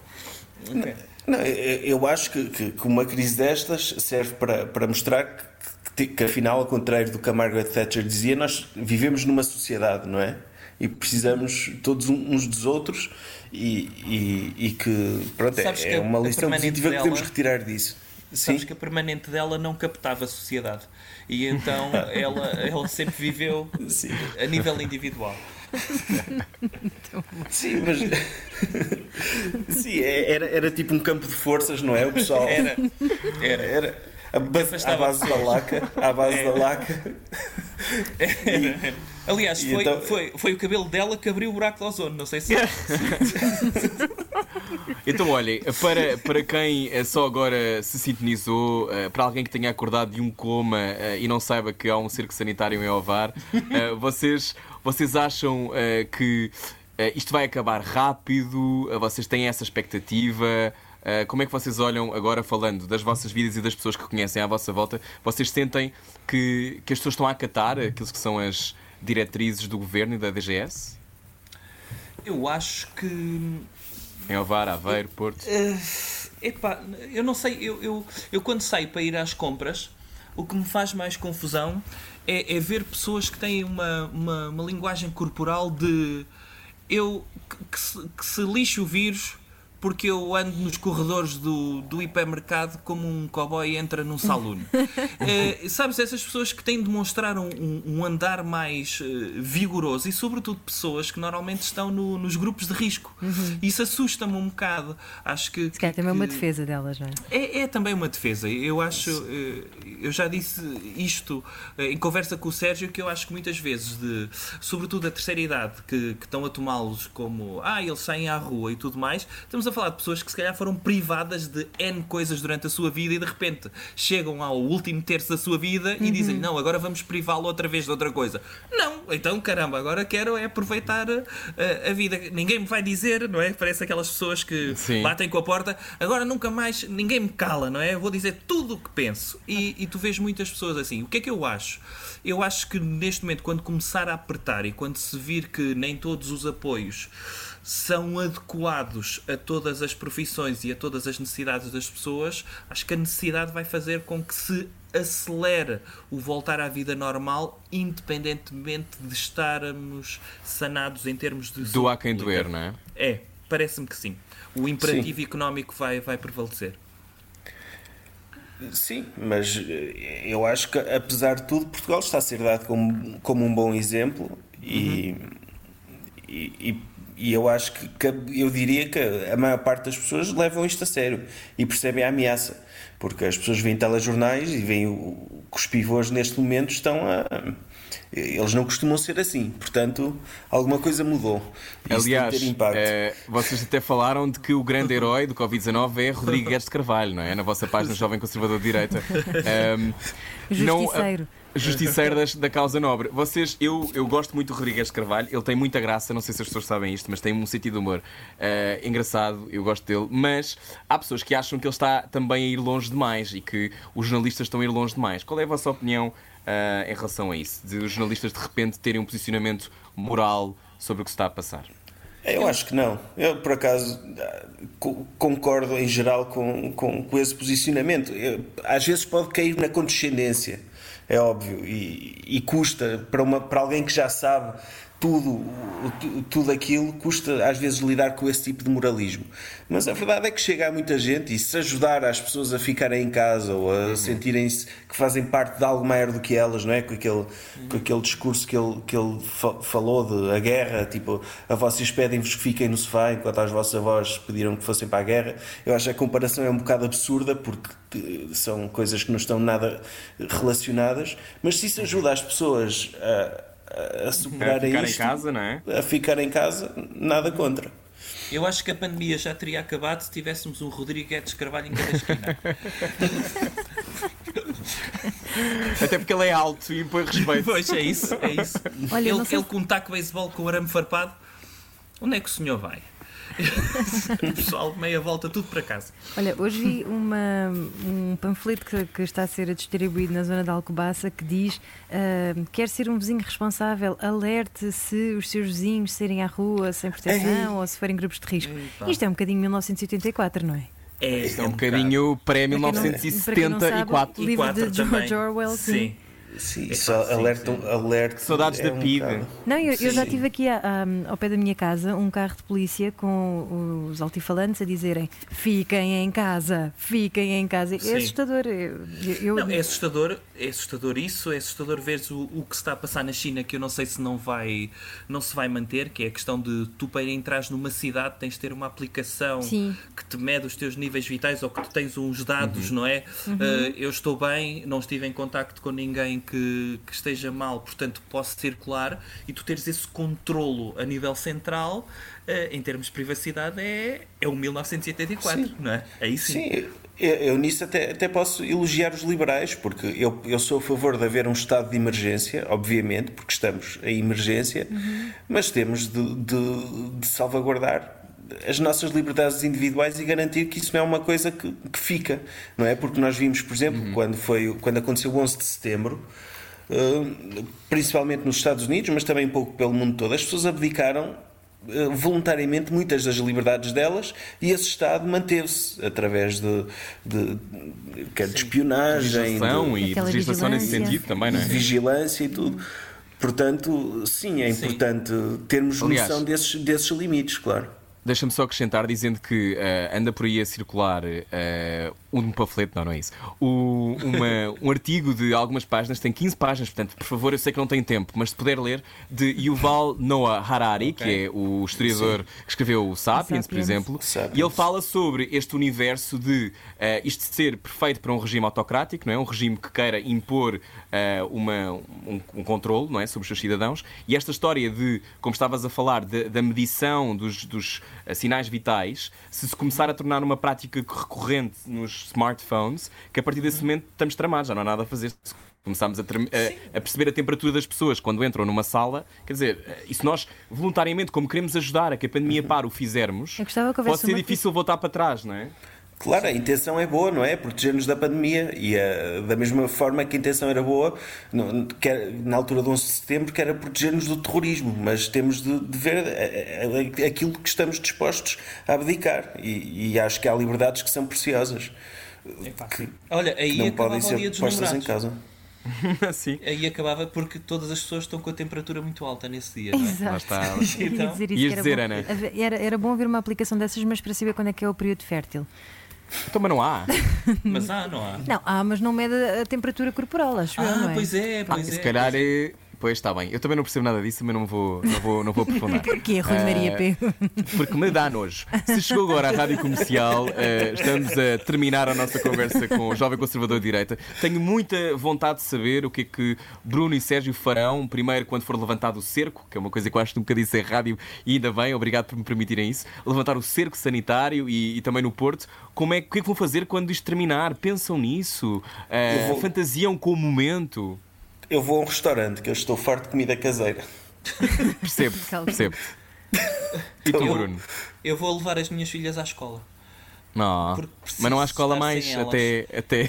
Ok. Não, eu acho que, que- que uma crise destas serve para, para mostrar que, que, que, afinal, ao contrário do que a Margaret Thatcher dizia, nós vivemos numa sociedade, não é? E precisamos todos uns dos outros e, e, e que, pronto, é, Sabes que é uma lição positiva que dela- podemos retirar disso. Sabes Sim, que a permanente dela não captava a sociedade. E então ela, ela sempre viveu Sim. a nível individual. sim, mas. sim, é- era, era tipo um campo de forças, não é? O pessoal. Era. Era. Era a base, à base da laca. À base da laca. era. Aliás, E foi, então- foi, foi o cabelo dela que abriu o buraco de ozono. Não sei se. Então, olhem, para, para quem eh, só agora se sintonizou, eh, para alguém que tenha acordado de um coma eh, e não saiba que há um circo sanitário em Ovar, vocês, vocês acham que isto vai acabar rápido? Vocês têm essa expectativa? Como é que vocês olham agora, falando das vossas vidas e das pessoas que conhecem à vossa volta? Vocês sentem que, que as pessoas estão a acatar aquilo que são as diretrizes do governo e da DGS? Eu acho que. Em Ovar, Aveiro, Porto? Epá, eu não sei, eu, eu, eu quando saio para ir às compras, o que me faz mais confusão é, é ver pessoas que têm uma, uma, uma linguagem corporal de eu que, que se, que se lixe o vírus porque eu ando nos corredores do, do hipermercado como um cowboy entra num saloon. Eh, sabes, essas pessoas que têm de mostrar um, um- andar mais eh, vigoroso e, sobretudo, pessoas que normalmente estão no- nos grupos de risco. Isso assusta-me um bocado. Acho que. Uhum. Se calhar também é uma defesa delas, não é? é, é também uma defesa. Eu acho, eh, eu já disse isto em conversa com o Sérgio, que eu acho que muitas vezes, de, sobretudo a terceira idade, que, que estão a tomá-los como ah, eles saem à rua e tudo mais, estamos a falar de pessoas que se calhar foram privadas de N coisas durante a sua vida e de repente chegam ao último terço da sua vida e dizem não, agora vamos privá-lo outra vez de outra coisa. Não, então caramba, agora quero é aproveitar a, a vida. Ninguém me vai dizer, não é? Parece aquelas pessoas que Sim. batem com a porta, agora nunca mais ninguém me cala, não é? Eu vou dizer tudo o que penso. E, e tu vês muitas pessoas assim. O que é que eu acho? Eu acho que neste momento, quando começar a apertar e quando se vir que nem todos os apoios são adequados a todas as profissões e a todas as necessidades das pessoas, acho que a necessidade vai fazer com que se acelere o voltar à vida normal, independentemente de estarmos sanados em termos de Do há quem doer, não é? É, parece-me que sim. O imperativo económico vai, vai prevalecer. Sim, mas eh, eu acho que, apesar de tudo, Portugal está a ser dado como, como um bom exemplo e, e, e- e eu acho que, que eu diria que a maior parte das pessoas levam isto a sério e percebem a ameaça, porque as pessoas veem telejornais e veem o, que os pivôs neste momento estão a. Eles não costumam ser assim, portanto, alguma coisa mudou. Isso Aliás, eh, vocês até falaram de que o grande herói do Covid-19 é Rodrigo Guedes de Carvalho, não é? Na vossa página Jovem Conservador de Direita. Ehm, não- Justiceiro. Das- da causa nobre. Vocês, eu, eu gosto muito do Rodrigues Carvalho, ele tem muita graça, não sei se as pessoas sabem isto, mas tem um sentido de humor eh, engraçado, eu gosto dele. Mas há pessoas que acham que ele está também a ir longe demais e que os jornalistas estão a ir longe demais. Qual é a vossa opinião eh, em relação a isso? De os jornalistas de repente terem um posicionamento moral sobre o que se está a passar? Eu acho que não. Eu, por acaso, co- concordo em geral com, com, com esse posicionamento. Eu- às vezes pode cair na condescendência, é óbvio, e, e custa para, uma, para alguém que já sabe tudo, tudo aquilo, custa às vezes lidar com esse tipo de moralismo. Mas a verdade é que chega a muita gente e se ajudar as pessoas a ficarem em casa ou a sentirem-se que fazem parte de algo maior do que elas, não é? Com aquele, com aquele discurso que ele, que ele fa- falou de a guerra, tipo, a vocês pedem-vos que fiquem no sofá enquanto as vossas avós pediram que fossem para a guerra. Eu acho que a comparação é um bocado absurda porque eh, são coisas que não estão nada relacionadas, mas se isso ajuda as pessoas a, a, a superarem ficar em isto, casa, não é? a ficar em casa, nada contra. Eu acho que a pandemia já teria acabado se tivéssemos um Rodrigo Guedes Carvalho em cada esquina. Até porque ele é alto e impõe respeito. pois é isso, é isso. Olha, ele, ele com um taco de beisebol com o arame farpado. Onde é que o senhor vai? o pessoal, meia volta, tudo para casa. Olha, hoje vi uma, um panfleto que, que está a ser distribuído na zona de Alcobaça que diz ah, quer ser um vizinho responsável, alerte se os seus vizinhos saírem à rua sem proteção ou se forem grupos de risco. Isto é um bocadinho 1984, não é? É, Isto é um bocadinho quem não sabe, pré-1974. livro de 4 George também. Orwell, sim. Sim. Sim, É só sim, alerta, sim. alerta. Saudades é da um PID. bocado. Não, eu, eu já tive aqui a- a- ao pé da minha casa um carro de polícia com os altifalantes a dizerem fiquem em casa, fiquem em casa. É assustador. Eu, eu- Não, é assustador, é assustador isso, é assustador ver o, o que se está a passar na China, que eu não sei se não vai, não se vai manter, que é a questão de tu para entrares numa cidade tens de ter uma aplicação Sim. que te mede os teus níveis vitais ou que tu tens uns dados, não é? Uh, eu estou bem, não estive em contacto com ninguém que, que esteja mal, portanto posso circular e tu teres esse controlo a nível central, uh, em termos de privacidade, é, é o 1984, Sim. não é? Aí sim. Sim, eu, eu nisso até, até posso elogiar os liberais, porque eu, eu sou a favor de haver um estado de emergência, obviamente, porque estamos em emergência, mas temos de, de- de salvaguardar as nossas liberdades individuais e garantir que isso não é uma coisa que, que fica, não é? Porque nós vimos, por exemplo, quando, foi, quando aconteceu o 11 de setembro, eh, principalmente nos Estados Unidos, mas também um pouco pelo mundo todo, as pessoas abdicaram eh, voluntariamente muitas das liberdades delas e esse Estado manteve-se através de, de, de, de espionagem, Legislação de, e Aquela legislação nesse vigilância. sentido também, não de é? vigilância e tudo. Portanto, sim, é Sim. importante termos Aliás, noção desses, desses limites, claro. Deixa-me só acrescentar dizendo que eh, anda por aí a circular eh, um panfleto, não, não é isso. O- uma- um artigo de algumas páginas, tem 15 páginas, portanto, por favor, eu sei que não tem tempo, mas se puder ler, de Yuval Noah Harari, que é o historiador que escreveu o Sapiens, por Sapiens. exemplo, Sapiens. e ele fala sobre este universo de eh, isto ser perfeito para um regime autocrático, não é? Um regime que queira impor eh, uma, um, um controle não é? sobre os seus cidadãos. E esta história de, como estavas a falar, de- da medição dos, dos, eh, sinais vitais, se se começar a tornar uma prática recorrente nos smartphones, que a partir desse momento estamos tramados, já não há nada a fazer. Se Começámos a, a- a perceber a temperatura das pessoas quando entram numa sala. Quer dizer, eh, e se nós voluntariamente, como queremos ajudar a que a pandemia pare, o fizermos, pode ser difícil voltar para trás, não é? Claro, a intenção é boa, não é? Proteger-nos da pandemia e eh, da mesma forma que a intenção era boa no- quer- na altura de 11 de setembro, que era proteger-nos do terrorismo, mas temos de, de ver eh, eh, aquilo que estamos dispostos a abdicar e, e acho que há liberdades que são preciosas, Epá. que, Olha, aí que não podem ser dos postas em casa. Sim. Aí acabava porque todas as pessoas estão com a temperatura muito alta nesse dia, é? Exato. Lá está. Então, dizer isso, era, dizer, bom, Ana? era, era bom haver uma aplicação dessas, mas para saber quando é que é o período fértil. Então, mas não há. Mas ah, não há. Não, ah, mas não mede a temperatura corporal, acho eu, Ah, não é? pois é, pois é. Se calhar é. Pois está bem. Eu também não percebo nada disso, também não vou, não vou, não vou aprofundar. Porquê, Rui Maria Eh, P? Porque me dá nojo. Se chegou agora à Rádio Comercial, eh, estamos a terminar a nossa conversa com o jovem conservador de direita. Tenho muita vontade de saber o que é que Bruno e Sérgio farão, primeiro quando for levantado o cerco, que é uma coisa que eu acho que nunca disse em rádio, e ainda bem, obrigado por me permitirem isso. Levantar o cerco sanitário e, e também no Porto. Como é, o que é que vão fazer quando isto terminar? Pensam nisso? Vou- Fantasiam com o momento? Eu vou a um restaurante que eu estou farto de comida caseira. Percebo, percebo. E tu, Eu- Bruno? Eu vou levar as minhas filhas à escola. Não, mas não há escola mais até, até.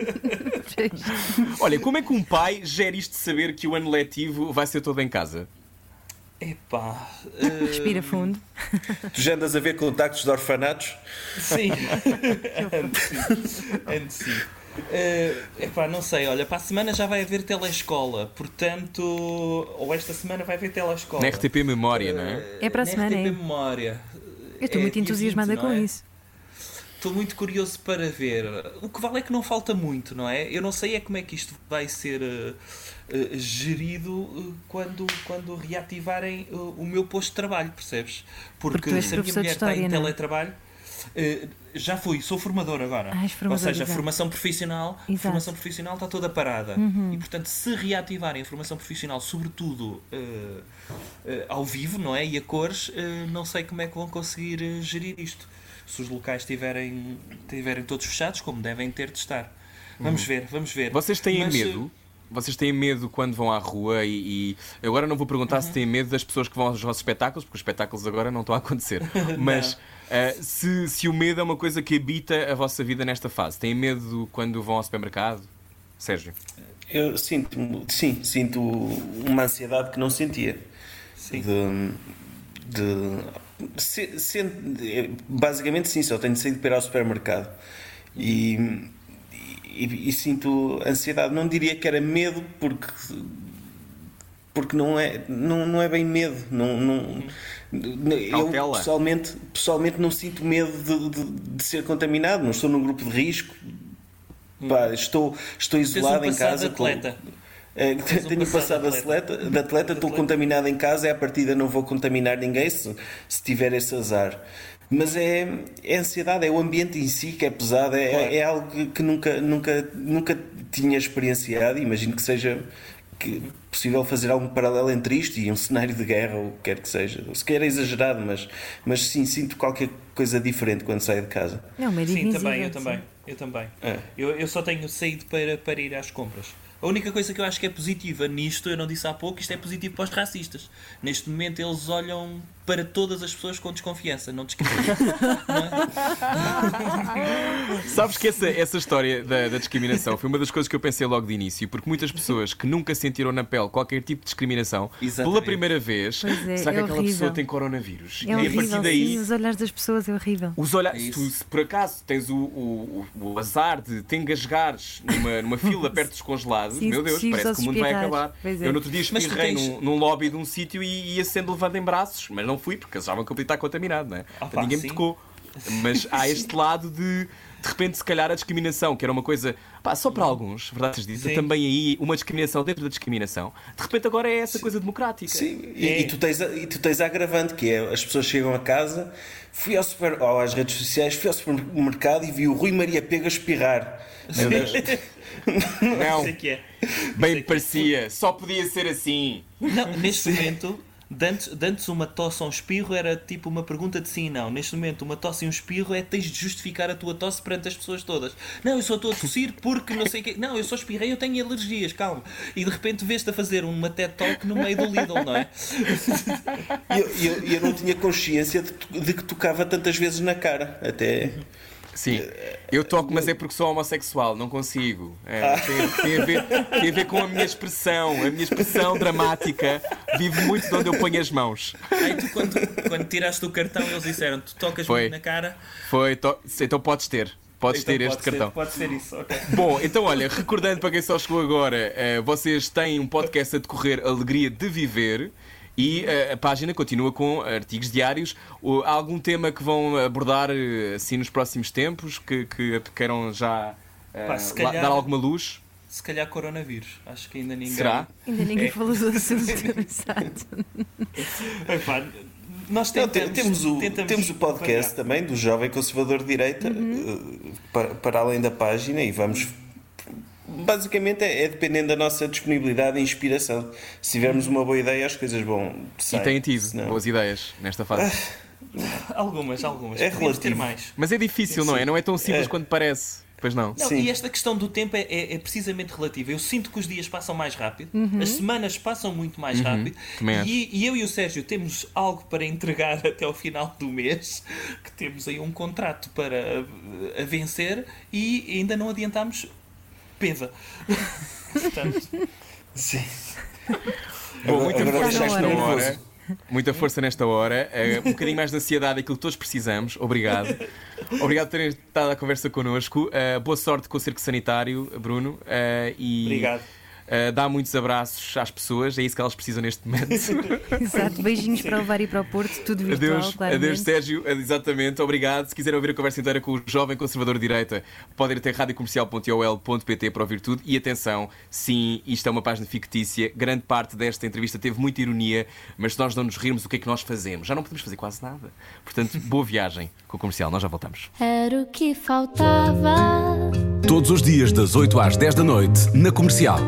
Olha, como é que um pai gera isto de saber que o ano letivo vai ser todo em casa? Epá. Respira fundo. Tu já andas a ver contactos de orfanatos? Sim. Sim. Ando sim. Eh, epá, não sei, olha, para a semana já vai haver telescola, portanto, ou esta semana vai haver telescola. Na RTP Memória, não é? É para a Na semana, RTP é? Memória. Eu estou É muito entusiasmada 20, com não é? isso. Estou muito curioso para ver. O que vale é que não falta muito, não é? Eu não sei é como é que isto vai ser eh, eh, gerido eh, quando, quando reativarem eh, o meu posto de trabalho, percebes? Porque, Porque se a minha mulher está em não é? teletrabalho. eh, já fui, sou formador agora. Ah, formador, Ou seja, a exato. formação profissional, a Exato. Uhum. formação profissional está toda parada. E portanto, se reativarem a formação profissional, sobretudo eh, eh, ao vivo, não é? E a cores, eh, não sei como é que vão conseguir eh, gerir isto. Se os locais estiverem tiverem todos fechados, como devem ter de estar. Vamos ver, vamos ver. Uhum. Vocês têm Mas, eh, medo? Vocês têm medo quando vão à rua e, e- agora não vou perguntar Uhum. se têm medo das pessoas que vão aos vossos espetáculos, porque os espetáculos agora não estão a acontecer. Mas eh, se, se o medo é uma coisa que habita a vossa vida nesta fase, têm medo quando vão ao supermercado? Sérgio? Eu sinto, sim, sinto uma ansiedade que não sentia. Sim. De, de- se- se- basicamente, sim, só tenho saído para ir ao supermercado. E, e- e sinto ansiedade. Não diria que era medo, porque. Porque não é, não, não é bem medo. Não, não, eu pessoalmente, pessoalmente não sinto medo de, de- de ser contaminado. Não estou num grupo de risco. Pá, estou, estou Tens um isolado em passado casa. de com- atleta. é, um tenho passado passado de de atleta, de atleta, estou contaminado em casa, e à partida não vou contaminar ninguém se, se tiver esse azar. Mas é, é ansiedade, é o ambiente em si que é pesado, é, Claro. é algo que- que nunca, nunca, nunca tinha experienciado. e Imagino que seja que possível fazer algum paralelo entre isto e um cenário de guerra, ou o que quer que seja. Se quer é exagerado, mas, mas sim, sinto qualquer coisa diferente quando saio de casa. É um medo Sim, também, eu também. Eu também. É. Eu, eu só tenho saído para, para ir às compras. A única coisa que eu acho que é positiva nisto, eu não disse há pouco, isto é positivo para os racistas. Neste momento eles olham para todas as pessoas com desconfiança, não discriminam. Sabes que essa, essa história da, da discriminação foi uma das coisas que eu pensei logo de início, porque muitas pessoas que nunca sentiram na pele qualquer tipo de discriminação, pela Exatamente. primeira vez, é, será que é aquela horrível. pessoa tem coronavírus? É e a horrível, partir daí. sim, os olhares das pessoas é horrível. Os olha... É tu, se por acaso tens o, o, o- azar de te engasgares numa, numa fila perto dos congelados, meu Deus, parece que o mundo vai acabar. É. Eu no outro dia espirrei tens- num, num lobby de um sítio e ia sendo levado em braços, mas não fui porque achavam que eu podia estar contaminado, não é? Pá, Portanto, ninguém sim. me tocou. Mas há este lado de. De repente, se calhar, a discriminação, que era uma coisa. Pá, só para alguns, verdade Sim. também aí uma discriminação dentro da discriminação. De repente, agora é essa coisa democrática. Sim, e, É. e tu tens a, e tu tens a agravante que é as pessoas chegam a casa, fui ao super, ou às redes sociais, fui ao supermercado e vi o Rui Maria Pega espirrar. Meu Deus. Não, Sei que é. bem parecia, só podia ser assim. Não, neste momento, de antes, de antes uma tosse ou um espirro era tipo uma pergunta de sim e não. Neste momento, uma tosse e um espirro é tens de justificar a tua tosse perante as pessoas todas. Não, eu só estou a tossir porque não sei o quê. Não, eu só espirrei, eu tenho alergias, calma. E de repente vês-te a fazer uma TED Talk no meio do Lidl, não é? Eu, eu- eu não tinha consciência de, de que tocava tantas vezes na cara. Até. Sim, eu toco, mas é porque sou homossexual, não consigo. É, tem, tem a ver, tem a ver com a minha expressão, a minha expressão dramática vive muito de onde eu ponho as mãos. Aí tu, quando, quando tiraste o cartão, eles disseram: Tu tocas Foi. muito na cara. Foi, to- então podes ter, podes Então ter este pode ser- cartão. pode ser isso, ok. Bom, então olha, recordando para quem só chegou agora, eh, vocês têm um podcast a decorrer Alegria de Viver. E eh, a página continua com artigos diários. Há algum tema que vão abordar eh, assim nos próximos tempos que, que queiram já eh, Pá, calhar- dar alguma luz? Se calhar coronavírus. Acho que ainda ninguém. Será? Ainda ninguém É. falou do assunto. Exato. Epá, nós Não, tentamos, te- temos, o, tentamos temos o podcast também do Jovem Conservador de Direita eh, para, para além da página e vamos. Basicamente é, é dependendo da nossa disponibilidade e inspiração. Se tivermos uma boa ideia, as coisas vão. E têm tido Senão- boas ideias nesta fase. Algumas, algumas. É Podíamos ter relativo. mais. Mas é difícil, não é? Não é tão simples É. quanto parece. Pois não. Não, Sim. e esta questão do tempo é, é- é precisamente relativa. Eu sinto que os dias passam mais rápido, as semanas passam muito mais rápido, também acho. e, e eu e o Sérgio temos algo para entregar até ao final do mês, que temos aí um contrato para eh, a vencer e ainda não adiantámos peva. Portanto, Sim. Bom, muita Agora força nesta nervoso. hora. Muita força nesta hora. eh, um bocadinho mais de ansiedade, aquilo que todos precisamos. Obrigado. Obrigado por terem estado à conversa connosco. Eh, boa sorte com o Cerco Sanitário, Bruno. eh, e, Obrigado. Eh, dá muitos abraços às pessoas, é isso que elas precisam neste momento. Exato. Beijinhos para levar e para o Porto, tudo virtual, Adeus, claramente. adeus Sérgio, exatamente, obrigado. Se quiserem ouvir a conversa inteira com o jovem conservador de direita, podem ir até radiocomercial.ol.pt para ouvir tudo. E atenção, sim, isto é uma página fictícia. Grande parte desta entrevista teve muita ironia, mas se nós não nos rirmos, o que é que nós fazemos? Já não podemos fazer quase nada. Portanto, boa viagem com o comercial, nós já voltamos. Era o que faltava. Todos os dias das 8 às 10 da noite, na comercial.